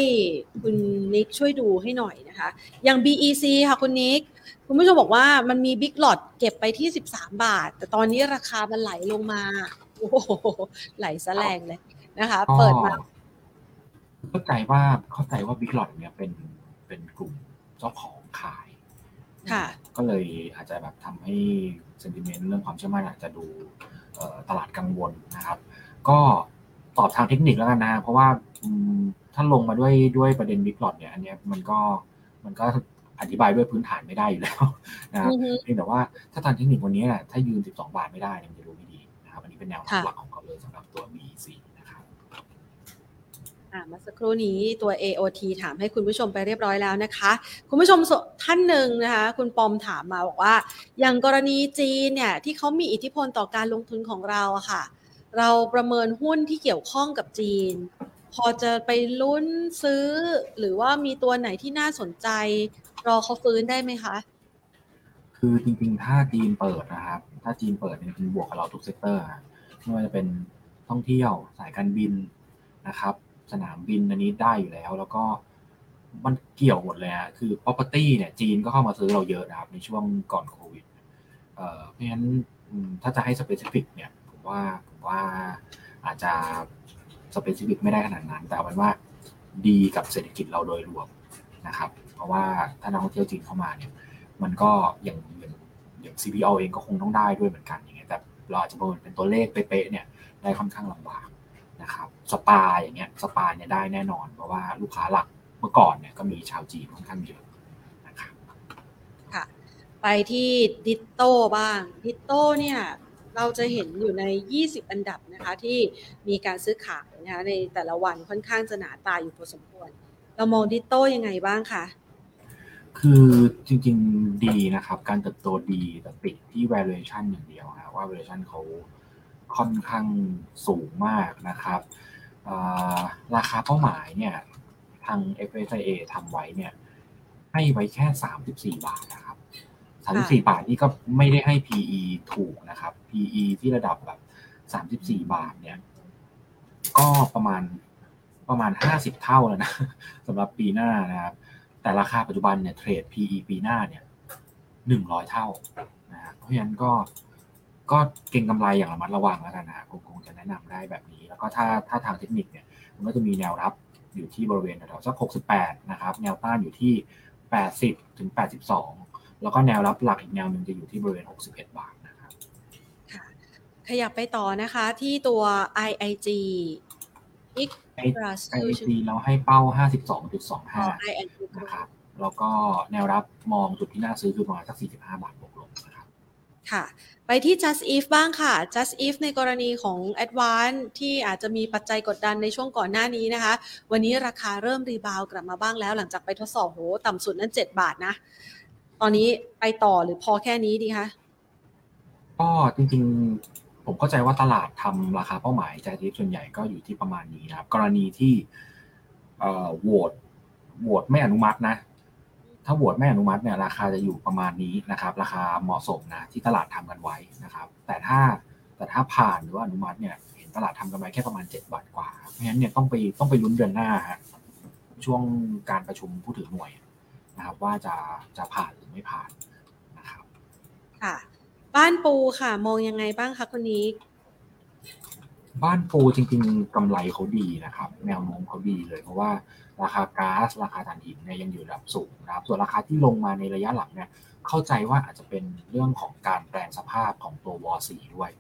คุณนิกช่วยดูให้หน่อยนะคะ อย่าง BEC ค่ะคุณนิกคุณผู้ชมบอกว่ามันมีบิ๊กหลอดเก็บไปที่ 13 บาท แต่ตอนนี้ราคามันไหลลงมาโอ้โหไหลซะแรงเลยนะคะ เปิดมา เข้าใจว่าเข้าใจว่าบิ๊กหลอดเนี่ยเป็น เป็นกลุ่มเจ้าของขายค่ะก็เลยอาจจะแบบทำให้เซนติเมนต์เรื่องความเชื่อมั่นอาจจะดูตลาดกังวลนะครับ ก็ตอบทางเทคนิคแล้วกันนะ เพราะว่าถ้าลงมาด้วยด้วยประเด็นบิ๊กหลอดเนี่ยอันนี้มันก็มันก็อธิบายด้วยพื้นฐานไม่ได้อยู่แล้วนะครับเพียงแต่ว่าถ้าทางเทคนิควันนี้แหละถ้ายืน 12 บาทไม่ได้มันจะดูไม่ดีนะครับอันนี้เป็นแนวหลักของเขาเลยสำหรับตัว BEC นะมาสักครู่นี้ตัว AOT ถามให้คุณผู้ชมไปเรียบร้อยแล้วนะคะ คุณผู้ชมท่านหนึ่งนะคะ คุณปอมถามมาบอกว่า อย่างกรณีจีนเนี่ยที่เขามีอิทธิพลต่อการลงทุนของเราอะค่ะ เราประเมินหุ้นที่เกี่ยวข้องกับจีน พอจะไปลุ้นซื้อ หรือว่ามีตัวไหนที่น่าสนใจ รอเขาฟื้นได้ไหมคะ คือจริงๆ ถ้าจีนเปิดนะครับ ถ้าจีนเปิดเนี่ยมันบวกกับเราทุก sectorไม่ว่าจะเป็นท่องเที่ยวสายการบินนะครับ สนามบินอันนี้ได้อยู่แล้ว แล้วก็มันเกี่ยวหมดเลยฮะคือ property เนี่ยจีนก็เข้ามาซื้อเราเยอะนะครับ ในช่วงก่อนโควิดเอ่อเพราะฉะนั้นถ้าจะให้ specific เนี่ยผมว่าผมว่าอาจจะ specific ไม่ได้ขนาดนั้น แต่เป็นว่าดีกับเศรษฐกิจเราโดยรวมนะครับ เพราะว่าถ้านักท่องเที่ยวจีนเข้ามาเนี่ย มันก็อย่างอย่างอย่าง CPALL เองก็คงต้องได้ด้วยเหมือนกันอย่างเงี้ยแต่เราอาจจะประเมินเป็นตัวเลขเป๊ะๆเนี่ยได้ค่อนข้างลำบากนะครับ สปาอย่างเงี้ยสปาเนี่ยได้แน่นอน เพราะว่าลูกค้าหลักเมื่อก่อนเนี่ยก็มีชาวจีนค่อนข้างเยอะนะครับค่ะ ไปที่ DITTO บ้าง DITTO เนี่ยเราจะเห็นอยู่ใน 20 อันดับนะคะที่มีการซื้อขายนะคะในแต่ละวันค่อนข้างจะหนาตาอยู่พอสมควร เรามองดิโต้ยังไงบ้างคะคือจริงๆดีนะครับ การเติบโตดีแต่ติดที่ valuation อย่างเดียวนะว่า valuation เขาค่อนข้างสูงมากนะครับ ราคาเป้าหมายเนี่ยทาง FSIA ทำไว้เนี่ยให้ไว้แค่ 34 บาทนะครับ34 บาทนี่ก็ไม่ได้ให้ PE ถูกนะครับ PE ที่ระดับแบบ34 บาทเนี่ยก็ประมาณประมาณ 50 เท่าแล้วนะสำหรับปีหน้านะครับ แต่ราคาปัจจุบันเนี่ยเทรด PE ปีหน้าเนี่ยหนึ่งร้อยเท่านะเพราะฉะนั้นก็ ก็เก่งกำไรอย่างระมัดระวังแล้วกันนะคงคงจะแนะนำได้แบบนี้ แล้วก็ถ้าถ้าทางเทคนิคเนี่ยมันก็จะมีแนวรับอยู่ที่บริเวณแถวสัก 68 นะครับ แนวต้านอยู่ที่ 80 ถึง 82 แล้วก็แนวรับหลักอีกแนวหนึ่งจะอยู่ที่บริเวณ 61 บาทนะครับขยับไปต่อนะคะที่ตัว IIG อีกไอทีเราให้เป้า 52.25 นะครับ แล้วก็แนวรับมองจุดที่น่าซื้อคือประมาณสัก 45 บาทบวกลบนะ ค่ะ ไปที่ just if บ้างค่ะ just if ในกรณีของ advance ที่อาจจะมีปัจจัยกดดันในช่วงก่อนหน้านี้นะคะ วันนี้ราคาเริ่มรีบาวกลับมาบ้างแล้ว หลังจากไปทดสอบโหต่ำสุดนั้น7 บาทนะ ตอนนี้ไปต่อหรือพอแค่นี้ดีคะก็จริงๆ ผมเข้าใจว่าตลาดทำราคาเป้าหมายใจทิปส่วนใหญ่ก็อยู่ที่ประมาณนี้นะครับ กรณีที่โหวตโหวตไม่อนุมัตินะ ถ้าโหวตไม่อนุมัติเนี่ยราคาจะอยู่ประมาณนี้นะครับ ราคาเหมาะสมนะที่ตลาดทำกันไว้นะครับ แต่ถ้าแต่ถ้าผ่านหรือว่าอนุมัติเนี่ยเห็นตลาดทำกันไว้แค่ประมาณ 7 บาทกว่า เพราะฉะนั้นเนี่ยต้องไปต้องไปลุ้นเดือนหน้าฮะช่วงการประชุมผู้ถือหน่วยนะครับว่าจะจะผ่านหรือไม่ผ่านนะครับค่ะบ้านปูค่ะ มองยังไงบ้างคะคนนี้ บ้านปูจริง ๆกำไรเขาดีนะครับ แนวโน้มเขาดีเลยเพราะว่า ราคาก๊าซราคาถ่านหินเนี่ยยังอยู่ระดับสูงนะครับส่วนราคาที่ลงมาในระยะหลังเนี่ยเข้าใจว่าอาจจะเป็นเรื่องของการแปลงสภาพของตัววอสีด้วย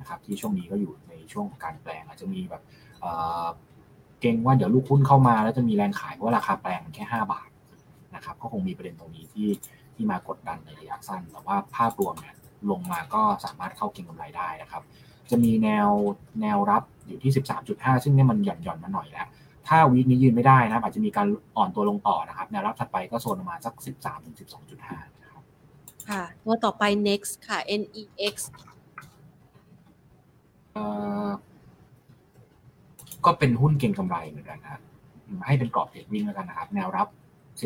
นะครับที่ช่วงนี้ก็อยู่ในช่วงของการแปลงอาจจะมีแบบเก่งว่าเดี๋ยวลูกหุ้นเข้ามาแล้วจะมีแรงขายเพราะว่าราคาแปลงแค่ 5 บาทนะครับก็คงมีประเด็นตรงนี้ที่ที่มากดดันในระยะสั้น แต่ว่าภาพรวมเนี่ยลงมาก็สามารถเข้าเก็งกำไรได้นะครับ จะมีแนวแนวรับอยู่ที่ 13.5 ซึ่งเนี่ยมันหย่อนหย่อนมาหน่อยแล้ว ถ้าวีคนี้ยืนไม่ได้นะครับอาจจะมีการอ่อนตัวลงต่อนะครับแนวรับถัดไปก็โซนประมาณสัก 13ถึง12.5นะครับค่ะ ตัวต่อไป next ค่ะ NEX เอ่อก็เป็นหุ้นเก็งกำไรเหมือนกันนะครับให้เป็นกรอบเทรดวิ่งแล้วกันนะครับ แนวรับ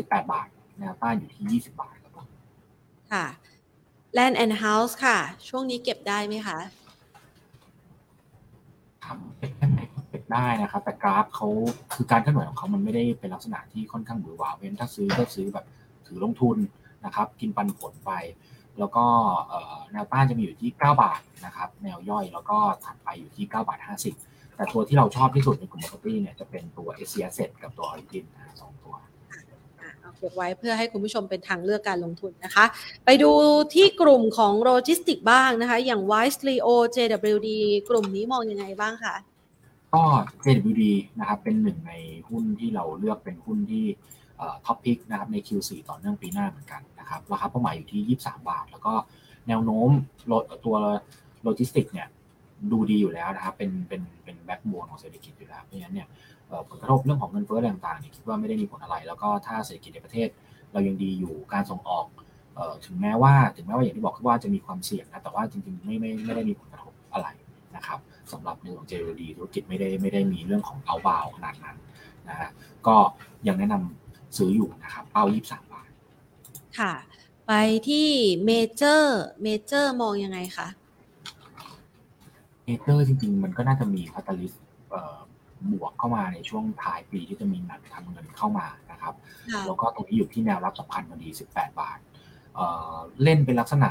18 บาท แนวต้านอยู่ที่ 20 บาทครับผมค่ะ Land and House ค่ะ ช่วงนี้เก็บได้ไหมคะครับเก็บ ได้นะครับ แต่กราฟเขาคือการเคลื่อนไหวของเขามันไม่ได้เป็นลักษณะที่ค่อนข้างหวือหวาเว้นถ้าซื้อก็ซื้อแบบถือลงทุนนะครับ กินปันผลไป แล้วก็แนวต้านจะมีอยู่ที่ 9 บาทนะครับ แนวย่อยแล้วก็ถัดไปอยู่ที่ 9 บาท 50 แต่ตัวที่เราชอบที่สุดในกลุ่ม property เนี่ยจะเป็นตัว a s i a Set กับตัว Origin นสองตัวเอาเก็บไว้เพื่อให้คุณผู้ชมเป็นทางเลือกการลงทุนนะคะ ไปดูที่กลุ่มของโลจิสติกบ้างนะคะ อย่าง Wise Leo JWD กลุ่มนี้มองยังไงบ้างคะ ก็ JWD นะครับเป็นหนึ่งในหุ้นที่เราเลือกเป็นหุ้นที่top pick นะครับใน Q4 ต่อเนื่องปีหน้าเหมือนกันนะครับราคาเป้าหมายอยู่ที่ 23 บาท แล้วก็แนวโน้มโลตัวโลจิสติกเนี่ยดูดีอยู่แล้วนะครับเป็นเป็นเป็น backbone ของเศรษฐกิจอยู่แล้วเพราะฉะนั้นเนี่ยผลกระทบเรื่องของเงินเฟ้อต่างๆเนี่ยคิดว่าไม่ได้มีผลอะไร แล้วก็ถ้าเศรษฐกิจในประเทศ เรายังดีอยู่การส่งออกถึงแม้ว่าถึงแม้ว่าอย่างที่บอกว่าจะมีความเสี่ยงนะแต่ว่าจริงๆไม่ไม่ไม่ได้มีผลกระทบอะไรนะครับ สำหรับในของ JWD ธุรกิจไม่ได้ไม่ได้มีเรื่องของเอาบาวขนาดนั้นนะฮะก็ยังแนะนำซื้ออยู่นะครับเป้า23บาท ค่ะ ไปที่เมเจอร์เมเจอร์มองยังไงคะเมเจอร์จริง ๆ มันก็น่าจะมี catalyst บวกเข้ามาในช่วงท้ายปีที่จะมีหนังทำเงินเข้ามานะครับค่ะแล้วก็ตรงนี้อยู่ที่แนวรับสำคัญพอดี 18 บาทเอ่อเล่นเป็นลักษณะ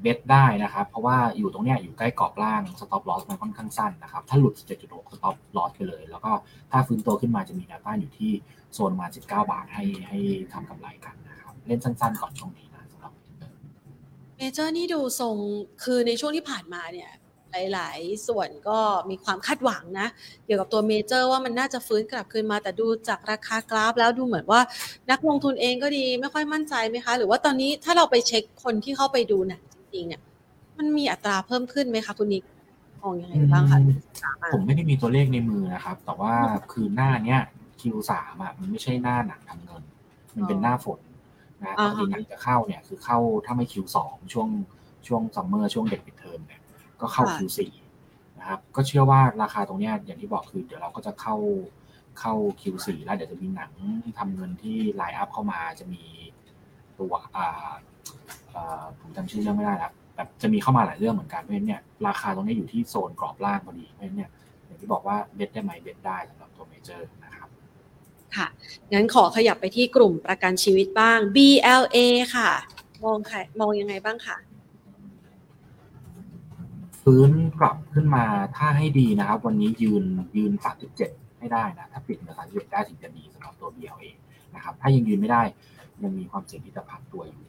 bet ได้นะครับ เพราะว่าอยู่ตรงเนี้ยอยู่ใกล้กรอบล่าง stop loss มันค่อนข้างสั้นนะครับ ถ้าหลุด 7.6 stop loss ไปเลย แล้วก็ถ้าฟื้นตัวขึ้นมาจะมีแนวต้านอยู่ที่โซนมา 19 บาทให้ให้ทำกำไรกันนะครับ เล่นสั้นๆก่อนช่วงนี้นะสำหรับเมเจอร์นี่ดูทรงคือในช่วงที่ผ่านมาเนี่ยหลาย ๆ ส่วนก็มีความคาดหวังนะ เกี่ยวกับตัวเมเจอร์ว่ามันน่าจะฟื้นกลับคืนมาแต่ดูจากราคากราฟ แล้วดูเหมือนว่านักลงทุนเองก็ดีไม่ค่อยมั่นใจไหมคะ หรือว่าตอนนี้ถ้าเราไปเช็คคนที่เข้าไปดูหนัง ริง ๆ เนี่ย มันมีอัตราเพิ่มขึ้นไหมคะคุณนิกมองยังไงบ้างคะอืมสามารถผมไม่ได้มีตัวเลขในมือนะครับ แต่ว่าคือหน้าเนี้ย Q3 อะมันไม่ใช่หน้าหนังทำเงิน มันเป็นหน้าฝนนะปอ่ากฮะติหนังจะเข้าเนี่ยคือเข้าถ้าไม่ Q2 ช่วงช่วง summer ช่วงเด็กปิดเทอมเนี่ยก็เข้า Q4 นะครับก็เชื่อว่าราคาตรงเนี้ยอย่างที่บอกคือเดี๋ยวเราก็จะเข้าเข้า Q4 แล้วเดี๋ยวจะมีหนังทำเงินที่ line up เข้ามาจะมีตัวอ่าอ่า ผมจำชื่อเรื่องไม่ได้แล้วแบบจะมีเข้ามาหลายเรื่องเหมือนกันเพราะฉะนั้นเนี่ยราคาตรงนี้อยู่ที่โซนกรอบล่างพอดีเพราะฉะนั้นเนี่ยอย่างที่บอกว่า bet ได้ไหม bet ได้สำหรับตัวเมเจอร์นะครับค่ะงั้นขอขยับไปที่กลุ่มประกันชีวิตบ้าง BLA ค่ะ มองใครมองยังไงบ้างคะฟื้นกลับขึ้นมาถ้าให้ดีนะครับ วันนี้ยืนยืน 37 ให้ได้นะถ้าปิดเหนือ37ได้ถึงจะดีสำหรับตัว BLA นะครับถ้ายังยืนไม่ได้ยังมีความเสี่ยงที่จะพักตัวอยู่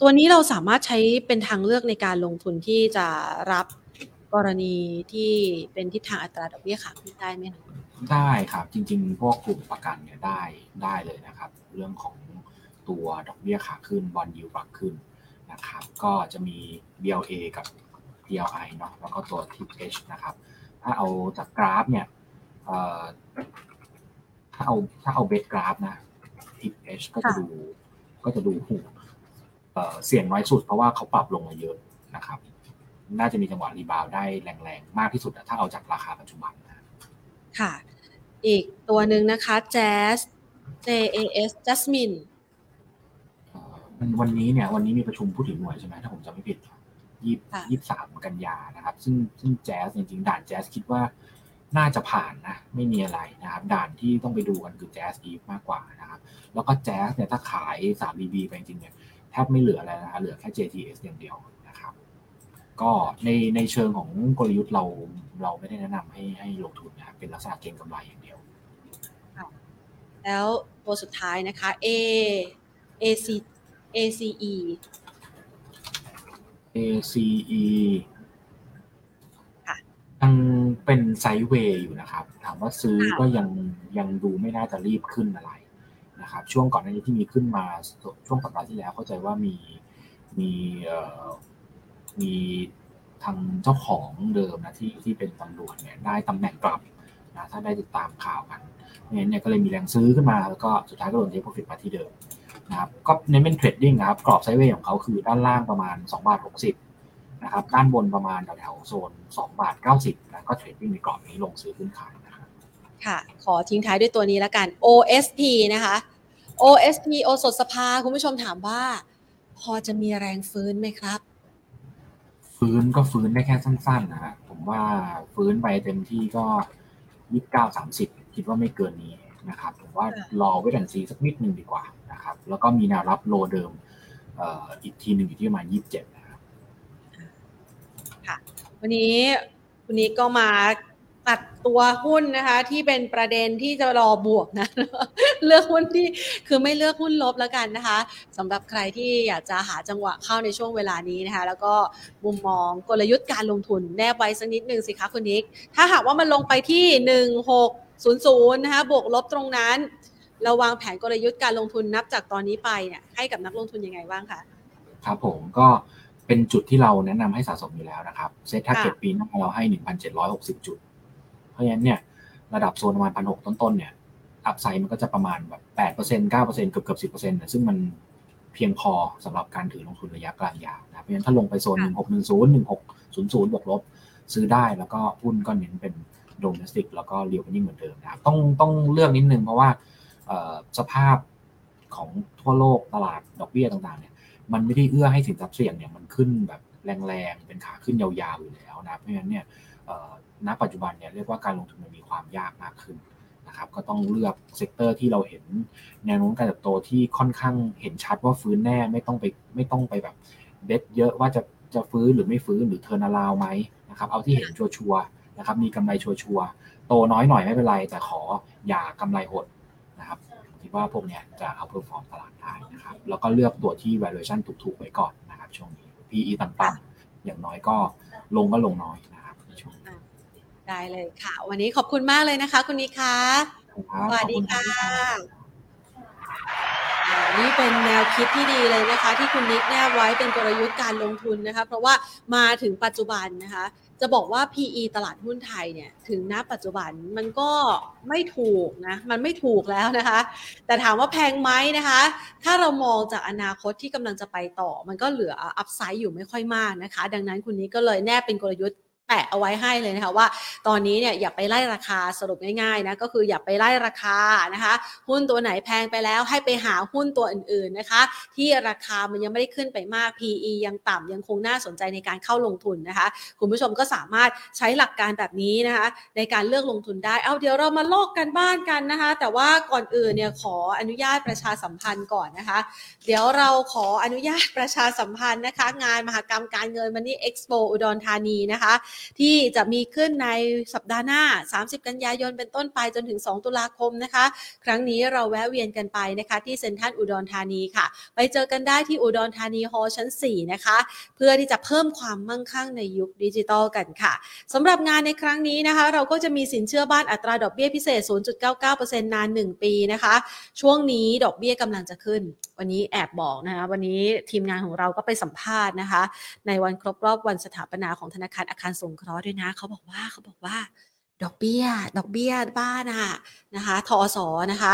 ตัวนี้เราสามารถใช้เป็นทางเลือกในการลงทุนที่จะรับกรณีที่เป็นทิศทางอัตราดอกเบี้ยขาขึ้นได้ไหมคะได้ครับ จริง ๆ พวกกลุ่มประกันเนี่ยได้ได้เลยนะครับ เรื่องของตัวดอกเบี้ยขาขึ้นบอลยูปรับขึ้นนะครับก็จะมี BLA กับ DLI เนาะแล้วก็ตัว TH นะครับ ถ้าเอาจากกราฟเนี่ยถ้าเอาถ้าเอา base กราฟนะ TH ก็จะดูก็จะดูหู เอ่อเสี่ยงน้อยสุดเพราะว่าเขาปรับลงมาเยอะนะครับ น่าจะมีจังหวะ reboundได้แรงๆ มากที่สุดอะถ้าเอาจากราคาปัจจุบันนะค่ะ อีกตัวหนึ่งนะคะ Jazz JAS Jasmine เอ่อวันนี้เนี่ยวันนี้มีประชุมผู้ถือหน่วยใช่ไหมถ้าผมจำไม่ผิดยี่ค่ะยี่สามกันยานะครับ ซึ่งซึ่งแจ๊สจริงๆ ด่านแจ๊สคิดว่าน่าจะผ่านนะ ไม่มีอะไรนะครับ ด่านที่ต้องไปดูกันคือแจ๊สอีฟมากกว่านะครับ แล้วก็แจ๊สเนี่ยถ้าขาย 3BB ไปจริงๆเนี่ย แทบไม่เหลืออะไรนะฮะเหลือแค่ JTS อย่างเดียวนะครับ ก็ในในเชิงของกลยุทธ์เราเราไม่ได้แนะนำให้ให้ลงทุนนะครับเป็นลักษณะเก็งกำไรอย่างเดียว แล้วตัวสุดท้ายนะคะ A AC ACE ACE ค่ะยังเป็นไซด์เวย์อยู่นะครับ ถามว่าซื้อค่ะก็ยังยังดูไม่น่าจะรีบขึ้นอะไร นะครับช่วงก่อนหน้านี้ที่มีขึ้นมาช่วงสัปดาห์ที่แล้วเข้าใจว่ามีมีมีทางเจ้าของเดิมนะที่ที่เป็นตำรวจเนี่ยได้ตำแหน่งกลับนะถ้าได้ติดตามข่าวกันเนี่ยเนี่ยก็เลยมีแรงซื้อขึ้นมาแล้วก็สุดท้ายก็โดน take profit มาที่เดิมนะครับก็เน้นเป็น trading นะครับกรอบ sideway ของเขาคือด้านล่างประมาณ2บาท60นะครับด้านบนประมาณแถวโซน2บาท90นก็ trading ในกรอบนี้ลงซื้อขึ้นขายนะครับค่ะ ขอทิ้งท้ายด้วยตัวนี้แล้วกัน OSP นะคะ OSP โอสถสภา คุณผู้ชมถามว่า พอจะมีแรงฟื้นไหมครับ ฟื้นก็ฟื้นได้แค่สั้นๆนะฮะผมว่าฟื้นไปเต็มที่ก็ยี่สิบเก้าสามสิบคิดว่าไม่เกินนี้นะครับผมว่ารอไว้ดันซีสักนิดหนึ่งดีกว่านะครับ แล้วก็มีแนวรับโลเดิมเอ่ออีกทีหนึ่งอยู่ที่ประมาณยี่สิบเจ็ดนะครับค่ะ วันนี้วันนี้ก็มา ตัดตัวหุ้นนะคะ ที่เป็นประเด็นที่จะรอบวกนะเลือกหุ้นที่คือไม่เลือกหุ้นลบแล้วกันนะคะสำหรับใครที่อยากจะหาจังหวะเข้าในช่วงเวลานี้นะคะ แล้วก็มุมมองกลยุทธ์การลงทุนแนบไว้สักนิดนึงสิคะคุณนิก ถ้าหากว่ามันลงไปที่หนึ่งหกศูนย์ศูนย์นะคะบวกลบตรงนั้นเราวางแผนกลยุทธ์การลงทุนนับจากตอนนี้ไปเนี่ยให้กับนักลงทุนยังไงบ้างคะครับผมก็เป็นจุดที่เราแนะนำให้สะสมอยู่แล้วนะครับ เซ็ตถ้าเก็ตปีหน้าเราให้ 1,760 จุด ราะฉะนั้นเนี่ยระดับโซนประมาณพันหกต้นๆเนี่ยอัพไซด์มันก็จะประมาณแบบแปดเปอร์เซ็นต์เก้าเปอร์เซ็นต์เกือบเกือบสิบเปอร์เซ็นต์ซึ่งมันเพียงพอสำหรับการถือลงทุนระยะกลางยาวนะเพราะฉะนั้นถ้าลงไปโซนหนึ่งหกหนึ่งศูนย์หนึ่งหกศูนย์ศูนย์บวกลบซื้อได้แล้วก็หุ้นก็เน้นเป็น domestic แล้วก็ reopening เหมือนเดิมนะครับต้องต้องเลือกนิดนึงเพราะว่าสภาพของทั่วโลกตลาดดอกเบี้ยต่างๆเนี่ยมันไม่ได้เอื้อให้สินทรัพย์เสี่ยงเนี่ยมันขึ้นแบบแรงๆ เป็นขาขึ้นยาวๆอยู่แล้วนะเพราะฉะนั้นเนี่ย ณปัจจุบันเนี่ยเรียกว่าการลงทุนมันมีความยากมากขึ้นนะครับก็ต้องเลือก sector ที่เราเห็นแนวโน้มการเติบโตที่ค่อนข้างเห็นชัดว่าฟื้นแน่ไม่ต้องไปไม่ต้องไปแบบ bet เยอะว่าจะจะฟื้นหรือไม่ฟื้นหรือ turnaround ไหมนะครับเอาที่เห็นชัวร์นะครับมีกำไรชัวร์โตน้อยหน่อยไม่เป็นไร แต่ขออย่ากำไรหดนะครับคิดว่าพวกเนี้ยจะ outperform ตลาดได้นะครับแล้วก็เลือกตัวที่ valuation ถูกๆไว้ก่อนนะครับช่วงนี้ PE ต่ำๆอย่างน้อยก็ลงก็ลงน้อยนะ ได้เลยค่ะ วันนี้ขอบคุณมากเลยนะคะ คุณนิคะสวัสดีค่ะนี่เป็นแนวคิดที่ดีเลยนะคะ ที่คุณนิกแนบไว้เป็นกลยุทธ์การลงทุนนะคะ เพราะว่ามาถึงปัจจุบันนะคะ จะบอกว่า PE ตลาดหุ้นไทยเนี่ยถึงณปัจจุบันมันก็ไม่ถูกนะ มันไม่ถูกแล้วนะคะ แต่ถามว่าแพงไหมนะคะ ถ้าเรามองจากอนาคตที่กำลังจะไปต่อ มันก็เหลืออัพไซด์อยู่ไม่ค่อยมากนะคะ ดังนั้นคุณนี้ก็เลยแนบเป็นกลยุทธ์ แปะเอาไว้ให้เลยนะคะว่าตอนนี้เนี่ยอย่าไปไล่ราคาสรุปง่ายๆนะก็คืออย่าไปไล่ราคานะคะหุ้นตัวไหนแพงไปแล้วให้ไปหาหุ้นตัวอื่นๆนะคะ ที่ราคามันยังไม่ได้ขึ้นไปมาก PE ยังต่ำยังคงน่าสนใจในการเข้าลงทุนนะคะ คุณผู้ชมก็สามารถใช้หลักการแบบนี้นะคะ ในการเลือกลงทุนได้เอาเดี๋ยวเรามาลอกกันบ้านกันนะคะ แต่ว่าก่อนอื่นเนี่ยขออนุญาตประชาสัมพันธ์ก่อนนะคะ เดี๋ยวเราขออนุญาตประชาสัมพันธ์นะคะ งานมหกรรมการเงินมันนี่เอ็กซ์โปอุดรธานีนะคะที่จะมีขึ้นในสัปดาห์หน้า 30 กันยายนเป็นต้นไปจนถึง 2 ตุลาคมนะคะ ครั้งนี้เราแวะเวียนกันไปนะคะ ที่เซ็นทรัลอุดรธานีค่ะ ไปเจอกันได้ที่อุดรธานีฮอลชั้น 4 นะคะ เพื่อที่จะเพิ่มความมั่งคั่งในยุคดิจิตอลกันค่ะสำหรับงานในครั้งนี้นะคะ เราก็จะมีสินเชื่อบ้านอัตราดอกเบี้ยพิเศษ 0.99%นาน 1 ปีนะคะ ช่วงนี้ดอกเบี้ยกำลังจะขึ้น วันนี้แอบบอกนะคะ วันนี้ทีมงานของเราก็ไปสัมภาษณ์นะคะ ในวันครบรอบวันสถาปนาของธนาคารอาคารสงเคราะห์ด้วยนะเขาบอกว่าเขาบอกว่า ดอกเบี้ย ดอกเบี้ยบ้านอะนะคะธอส.นะคะ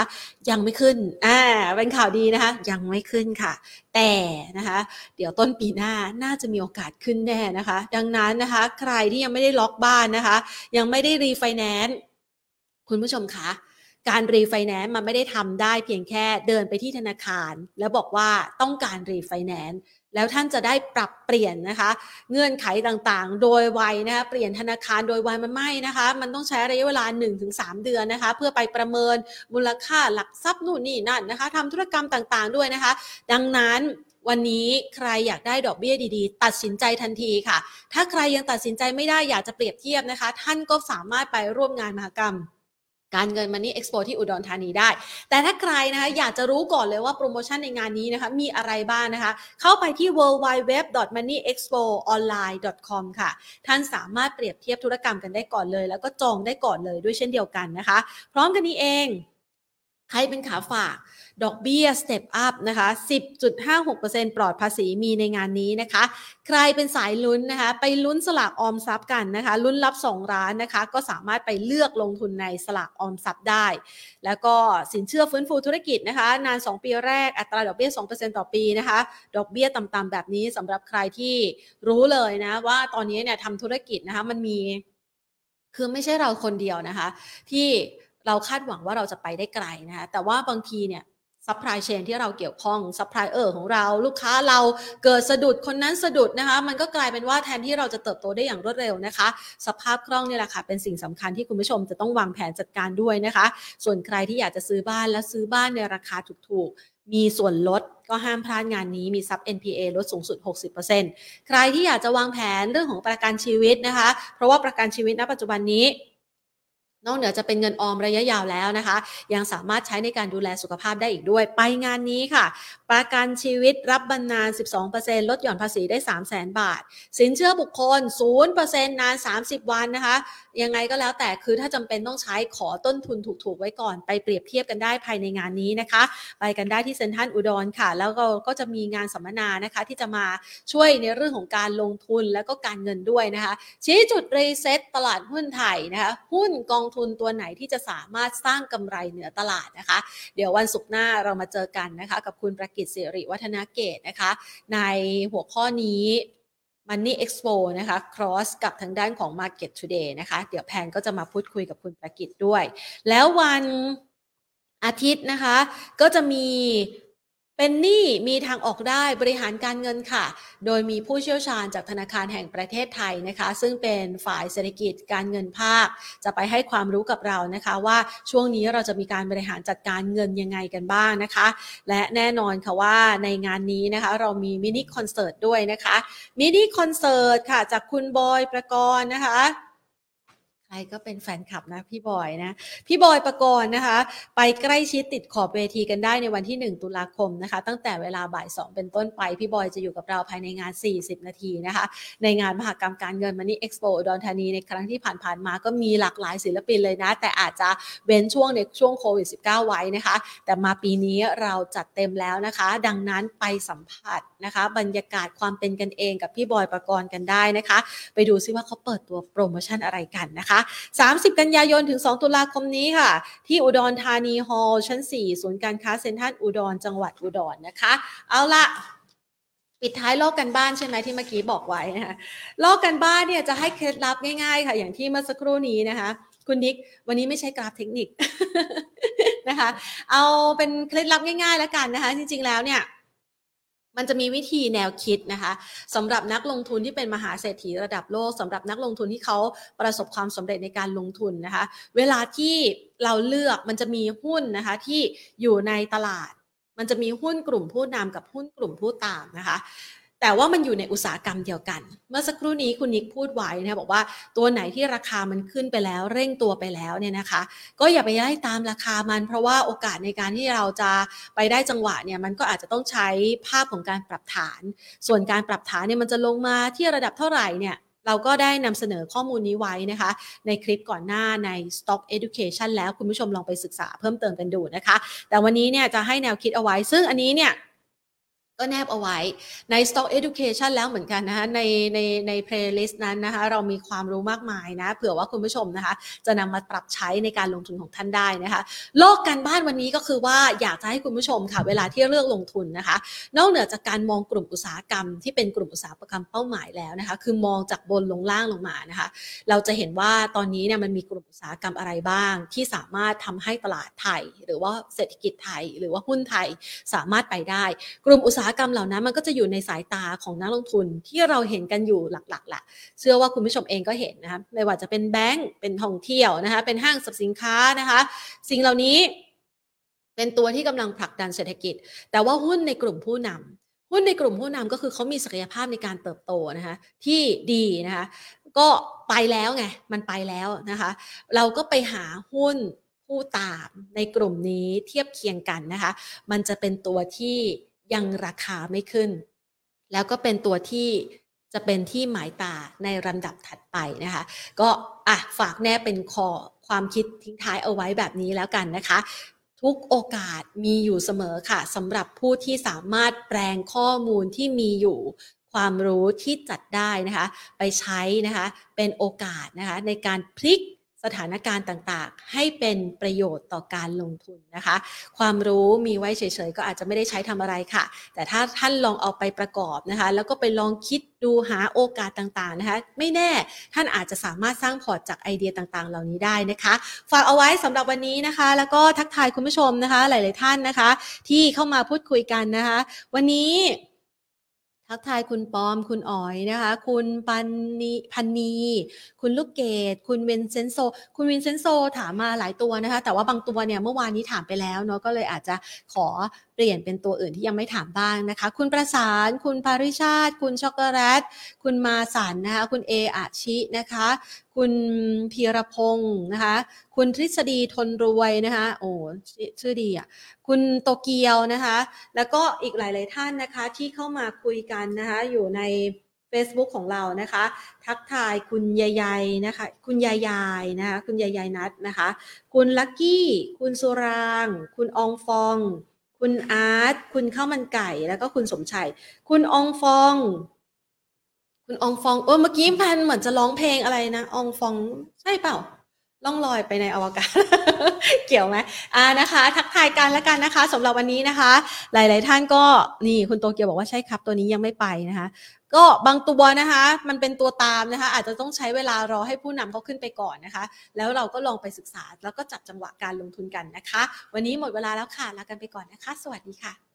ยังไม่ขึ้นอ่าเป็นข่าวดีนะคะ ยังไม่ขึ้นค่ะ แต่นะคะ เดี๋ยวต้นปีหน้าน่าจะมีโอกาสขึ้นแน่นะคะ ดังนั้นนะคะ ใครที่ยังไม่ได้ล็อกบ้านนะคะ ยังไม่ได้รีไฟแนนซ์คุณผู้ชมคะการรีไฟแนนซ์มันไม่ได้ทำได้เพียงแค่เดินไปที่ธนาคาร แล้วบอกว่าต้องการรีไฟแนนซ์ แล้วท่านจะได้ปรับเปลี่ยนนะคะ เงื่อนไขต่างๆ โดยไวนะคะเปลี่ยนธนาคารโดยไวมันไม่นะคะ มันต้องใช้ระยะเวลา 1-3 เดือนนะคะ เพื่อไปประเมินมูลค่าหลักทรัพย์นู่นนี่นั่นนะคะทำธุรกรรมต่างๆด้วยนะคะ ดังนั้นวันนี้ใครอยากได้ดอกเบี้ยดีๆ ตัดสินใจทันทีค่ะ ถ้าใครยังตัดสินใจไม่ได้อยากจะเปรียบเทียบนะคะ ท่านก็สามารถไปร่วมงานมหกรรม การเงิน Money Expo ที่อุดรธานีได้ แต่ถ้าใครนะคะอยากจะรู้ก่อนเลยว่าโปรโมชั่นในงานนี้นะคะมีอะไรบ้างนะคะ เข้าไปที่ worldwideweb.moneyexpoonline.com ค่ะ ท่านสามารถเปรียบเทียบธุรกรรมกันได้ก่อนเลย แล้วก็จองได้ก่อนเลยด้วยเช่นเดียวกันนะคะ พร้อมกันนี้เอง ใครเป็นขาฝาก ดอกเบี้ย step up นะคะ 10.56%ปลอดภาษีมีในงานนี้นะคะ ใครเป็นสายลุ้นนะคะ ไปลุ้นสลากออมทรัพย์กันนะคะ ลุ้นรับ 2 ล้านนะคะ ก็สามารถไปเลือกลงทุนในสลากออมทรัพย์ได้ แล้วก็สินเชื่อฟื้นฟูธุรกิจนะคะ นาน 2 ปีแรกอัตราดอกเบี้ย 2%ต่อปีนะคะ ดอกเบี้ยต่ำๆแบบนี้สำหรับใครที่รู้เลยนะว่าตอนนี้เนี่ยทำธุรกิจนะคะมันมีคือไม่ใช่เราคนเดียวนะคะ ที่เราคาดหวังว่าเราจะไปได้ไกลนะคะแต่ว่าบางทีเนี่ย supply chain ที่เราเกี่ยวข้องซัพพลายเออร์ของเราลูกค้าเราเกิดสะดุดคนนั้นสะดุดนะคะ มันก็กลายเป็นว่าแทนที่เราจะเติบโตได้อย่างรวดเร็วนะคะ สภาพคล่องนี่แหละค่ะ เป็นสิ่งสำคัญที่คุณผู้ชมจะต้องวางแผนจัดการด้วยนะคะ ส่วนใครที่อยากจะซื้อบ้านและซื้อบ้านในราคาถูกๆ มีส่วนลดก็ห้ามพลาดงานนี้มีซับ NPA ลดสูงสุด 60%ใครที่อยากจะวางแผนเรื่องของประกันชีวิตนะคะ เพราะว่าประกันชีวิตณปัจจุบันนี้ นอกเหนือจะเป็นเงินออมระยะยาวแล้วนะคะ ยังสามารถใช้ในการดูแลสุขภาพได้อีกด้วย ไปงานนี้ค่ะประกันชีวิตรับบรรนาน 12%ลดหย่อนภาษีได้ 3 0 0 0 0 0 บาท สินเชื่อบุคคล 0%นาน 30 วันนะคะ ยังไงก็แล้วแต่คือถ้าจำเป็นต้องใช้ขอต้นทุนถูกๆ ไว้ก่อน ไปเปรียบเทียบกันได้ภายในงานนี้นะคะ ไปกันได้ที่เซ็นทรัลอุดรค่ะ แล้วก็ก็จะมีงานสัมมนานะคะ ที่จะมาช่วยในเรื่องของการลงทุนแล้วก็การเงินด้วยนะคะ ชี้จุด reset ตลาดหุ้นไทยนะคะ หุ้นกองทุนตัวไหนที่จะสามารถสร้างกำไรเหนือตลาดนะคะ เดี๋ยววันศุกร์หน้าเรามาเจอกันนะคะ กับคุณประกิจสิริวัฒนาเกตนะคะ ในหัวข้อนี้ Money Expo นะคะ cross กับทางด้านของ Market Today นะคะ เดี๋ยวแพนก็จะมาพูดคุยกับคุณประกิตด้วย แล้ววันอาทิตย์นะคะ ก็จะมี เป็นหนี้มีทางออกได้บริหารการเงินค่ะ โดยมีผู้เชี่ยวชาญจากธนาคารแห่งประเทศไทยนะคะ ซึ่งเป็นฝ่ายเศรษฐกิจการเงินภาค จะไปให้ความรู้กับเรานะคะ ว่าช่วงนี้เราจะมีการบริหารจัดการเงินยังไงกันบ้างนะคะ และแน่นอนค่ะว่าในงานนี้นะคะ เรามีมินิคอนเสิร์ตด้วยนะคะมินิคอนเสิร์ตค่ะจากคุณบอยประกรณ์นะคะ ใครก็เป็นแฟนคลับนะพี่บอยนะ พี่บอยประกรณ์นะคะ ไปใกล้ชิดติดขอบเวทีกันได้ในวันที่ 1 ตุลาคมนะคะ ตั้งแต่เวลาบ่าย2เป็นต้นไป พี่บอยจะอยู่กับเราภายในงาน 40 นาทีนะคะ ในงานมหกรรมการเงินมันนี่เอ็กซ์โปอุดรธานีในครั้งที่ผ่านๆมาก็มีหลากหลายศิลปินเลยนะ แต่อาจจะเว้นช่วงในช่วงโควิด -19 ไว้นะคะ แต่มาปีนี้เราจัดเต็มแล้วนะคะ ดังนั้นไปสัมผัสนะคะ บรรยากาศความเป็นกันเองกับพี่บอยประกรณ์กันได้นะคะ ไปดูซิว่าเขาเปิดตัวโปรโมชั่นอะไรกันนะคะ30 กันยายนถึง 2 ตุลาคมนี้ค่ะ ที่อุดรธานีฮอลล์ชั้น 4 ศูนย์การค้าเซ็นทรัลอุดรจังหวัดอุดรนะคะ เอาละปิดท้ายลอกกันบ้านใช่ไหมที่เมื่อกี้บอกไว้นะคะลอกกันบ้านเนี่ยจะให้เคล็ดลับง่ายๆ ค่ะ อย่างที่เมื่อสักครู่นี้นะคะ คุณดิ๊กวันนี้ไม่ใช่กราฟเทคนิคนะคะ เอาเป็นเคล็ดลับง่ายๆแล้วกันนะคะ จริงๆแล้วเนี่ย มันจะมีวิธีแนวคิดนะคะสำหรับนักลงทุนที่เป็นมหาเศรษฐีระดับโลกสำหรับนักลงทุนที่เขาประสบความสำเร็จในการลงทุนนะคะ เวลาที่เราเลือกมันจะมีหุ้นนะคะที่อยู่ในตลาด มันจะมีหุ้นกลุ่มผู้นำกับหุ้นกลุ่มผู้ตามนะคะ แต่ว่ามันอยู่ในอุตสาหกรรมเดียวกัน เมื่อสักครู่นี้คุณนิกพูดไว้นะบอกว่าตัวไหนที่ราคามันขึ้นไปแล้ว เร่งตัวไปแล้วเนี่ยนะคะ ก็อย่าไปไล่ตามราคามัน เพราะว่าโอกาสในการที่เราจะไปได้จังหวะเนี่ยมันก็อาจจะต้องใช้ภาพของการปรับฐาน ส่วนการปรับฐานเนี่ยมันจะลงมาที่ระดับเท่าไหร่เนี่ยเราก็ได้นำเสนอข้อมูลนี้ไว้นะคะ ในคลิปก่อนหน้าใน Stock Education แล้วคุณผู้ชมลองไปศึกษาเพิ่มเติมกันดูนะคะ แต่วันนี้เนี่ยจะให้แนวคิดเอาไว้ ซึ่งอันนี้เนี่ย ก็แนบเอาไว้ใน Stock Education แล้วเหมือนกันนะคะในในใน playlist นั้นนะคะเรามีความรู้มากมายนะเผื่อว่าคุณผู้ชมนะคะ จะนำมาปรับใช้ในการลงทุนของท่านได้นะคะโลกการบ้านวันนี้ก็คือว่าอยากจะให้คุณผู้ชมค่ะ เวลาที่เลือกลงทุนนะคะ นอกเหนือจากการมองกลุ่มอุตสาหกรรม ที่เป็นกลุ่มอุตสาหกรรมเป้าหมายแล้วนะคะ คือมองจากบนลงล่างลงมานะคะ เราจะเห็นว่าตอนนี้เนี่ยมันมีกลุ่มอุตสาหกรรมอะไรบ้าง ที่สามารถทำให้ตลาดไทย หรือว่าเศรษฐกิจไทย หรือว่าหุ้นไทยสามารถไปได้ กลุ่มอุตสาหกรรมเหล่านั้นมันก็จะอยู่ในสายตาของนักลงทุนที่เราเห็นกันอยู่หลักๆแหละเชื่อว่าคุณผู้ชมเองก็เห็นนะคะไม่ว่าจะเป็นแบงก์เป็นท่องเที่ยวนะคะเป็นห้างสรรพสินค้านะคะ สิ่งเหล่านี้เป็นตัวที่กำลังผลักดันเศรษฐกิจ แต่ว่าหุ้นในกลุ่มผู้นำหุ้นในกลุ่มผู้นำก็คือเขามีศักยภาพในการเติบโตนะคะที่ดีนะคะก็ไปแล้วไงมันไปแล้วนะคะ เราก็ไปหาหุ้นผู้ตามในกลุ่มนี้เทียบเคียงกันนะคะ มันจะเป็นตัวที่ ยังราคาไม่ขึ้น แล้วก็เป็นตัวที่จะเป็นที่หมายตาในลำดับถัดไปนะคะ ก็อะฝากแน่เป็นคอความคิดทิ้งท้ายเอาไว้แบบนี้แล้วกันนะคะ ทุกโอกาสมีอยู่เสมอค่ะสำหรับผู้ที่สามารถแปลงข้อมูลที่มีอยู่ความรู้ที่จัดได้นะคะ ไปใช้นะคะ เป็นโอกาสนะคะในการพลิก สถานการณ์ต่างๆ ให้เป็นประโยชน์ต่อการลงทุนนะคะ ความรู้มีไว้เฉยๆ ก็อาจจะไม่ได้ใช้ทำอะไรค่ะ แต่ถ้าท่านลองเอาไปประกอบนะคะ แล้วก็ไปลองคิดดูหาโอกาสต่างๆนะคะ ไม่แน่ท่านอาจจะสามารถสร้างพอร์ตจากไอเดียต่างๆ เหล่านี้ได้นะคะ ฝากเอาไว้สำหรับวันนี้นะคะ แล้วก็ทักทายคุณผู้ชมนะคะ หลาย ๆ ท่านนะคะ ที่เข้ามาพูดคุยกันนะคะ วันนี้ ทักทายคุณปอม คุณอ๋อยนะคะ คุณปันนีพันนีคุณลูกเกดคุณเวนเซนโซ คุณวินเซนโซถามมาหลายตัวนะคะ แต่ว่าบางตัวเนี่ยเมื่อวานนี้ถามไปแล้วเนาะก็เลยอาจจะขอ เปลี่ยนเป็นตัวอื่นที่ยังไม่ถามบ้างนะคะ คุณประสาน คุณปาริชาติ คุณช็อกโกแลต คุณมาสันนะคะ คุณเออาชินะคะ คุณพีรพงศ์นะคะ คุณทฤษฎีทนรวยนะคะ โอ้ชื่อดีอะ คุณโตเกียวนะคะ แล้วก็อีกหลาย ๆ ท่านนะคะที่เข้ามาคุยกันนะคะ อยู่ใน Facebook ของเรานะคะ ทักทายคุณยายายนะคะ คุณยายายนะคะ คุณยายายนัทนะคะ คุณลักกี้ คุณสุราง คุณอองฟอง คุณอาร์ตคุณข้าวมันไก่แล้วก็คุณสมชัย คุณองฟอง คุณองฟองเออเมื่อกี้พันเหมือนจะร้องเพลงอะไรนะองฟองใช่เปล่า ล่องลอยไปในอวกาศ เกี่ยวไหมอ่านะคะ ทักทายกันแล้วกันนะคะสำหรับวันนี้นะคะ หลาย ๆ ท่านก็นี่คุณโตเกียวบอกว่าใช่ครับ ตัวนี้ยังไม่ไปนะคะ ก็บางตัวนะคะ มันเป็นตัวตามนะคะ อาจจะต้องใช้เวลารอให้ผู้นำเขาขึ้นไปก่อนนะคะ แล้วเราก็ลองไปศึกษาแล้วก็จับจังหวะการลงทุนกันนะคะ วันนี้หมดเวลาแล้วค่ะลากันไปก่อนนะคะ สวัสดีค่ะ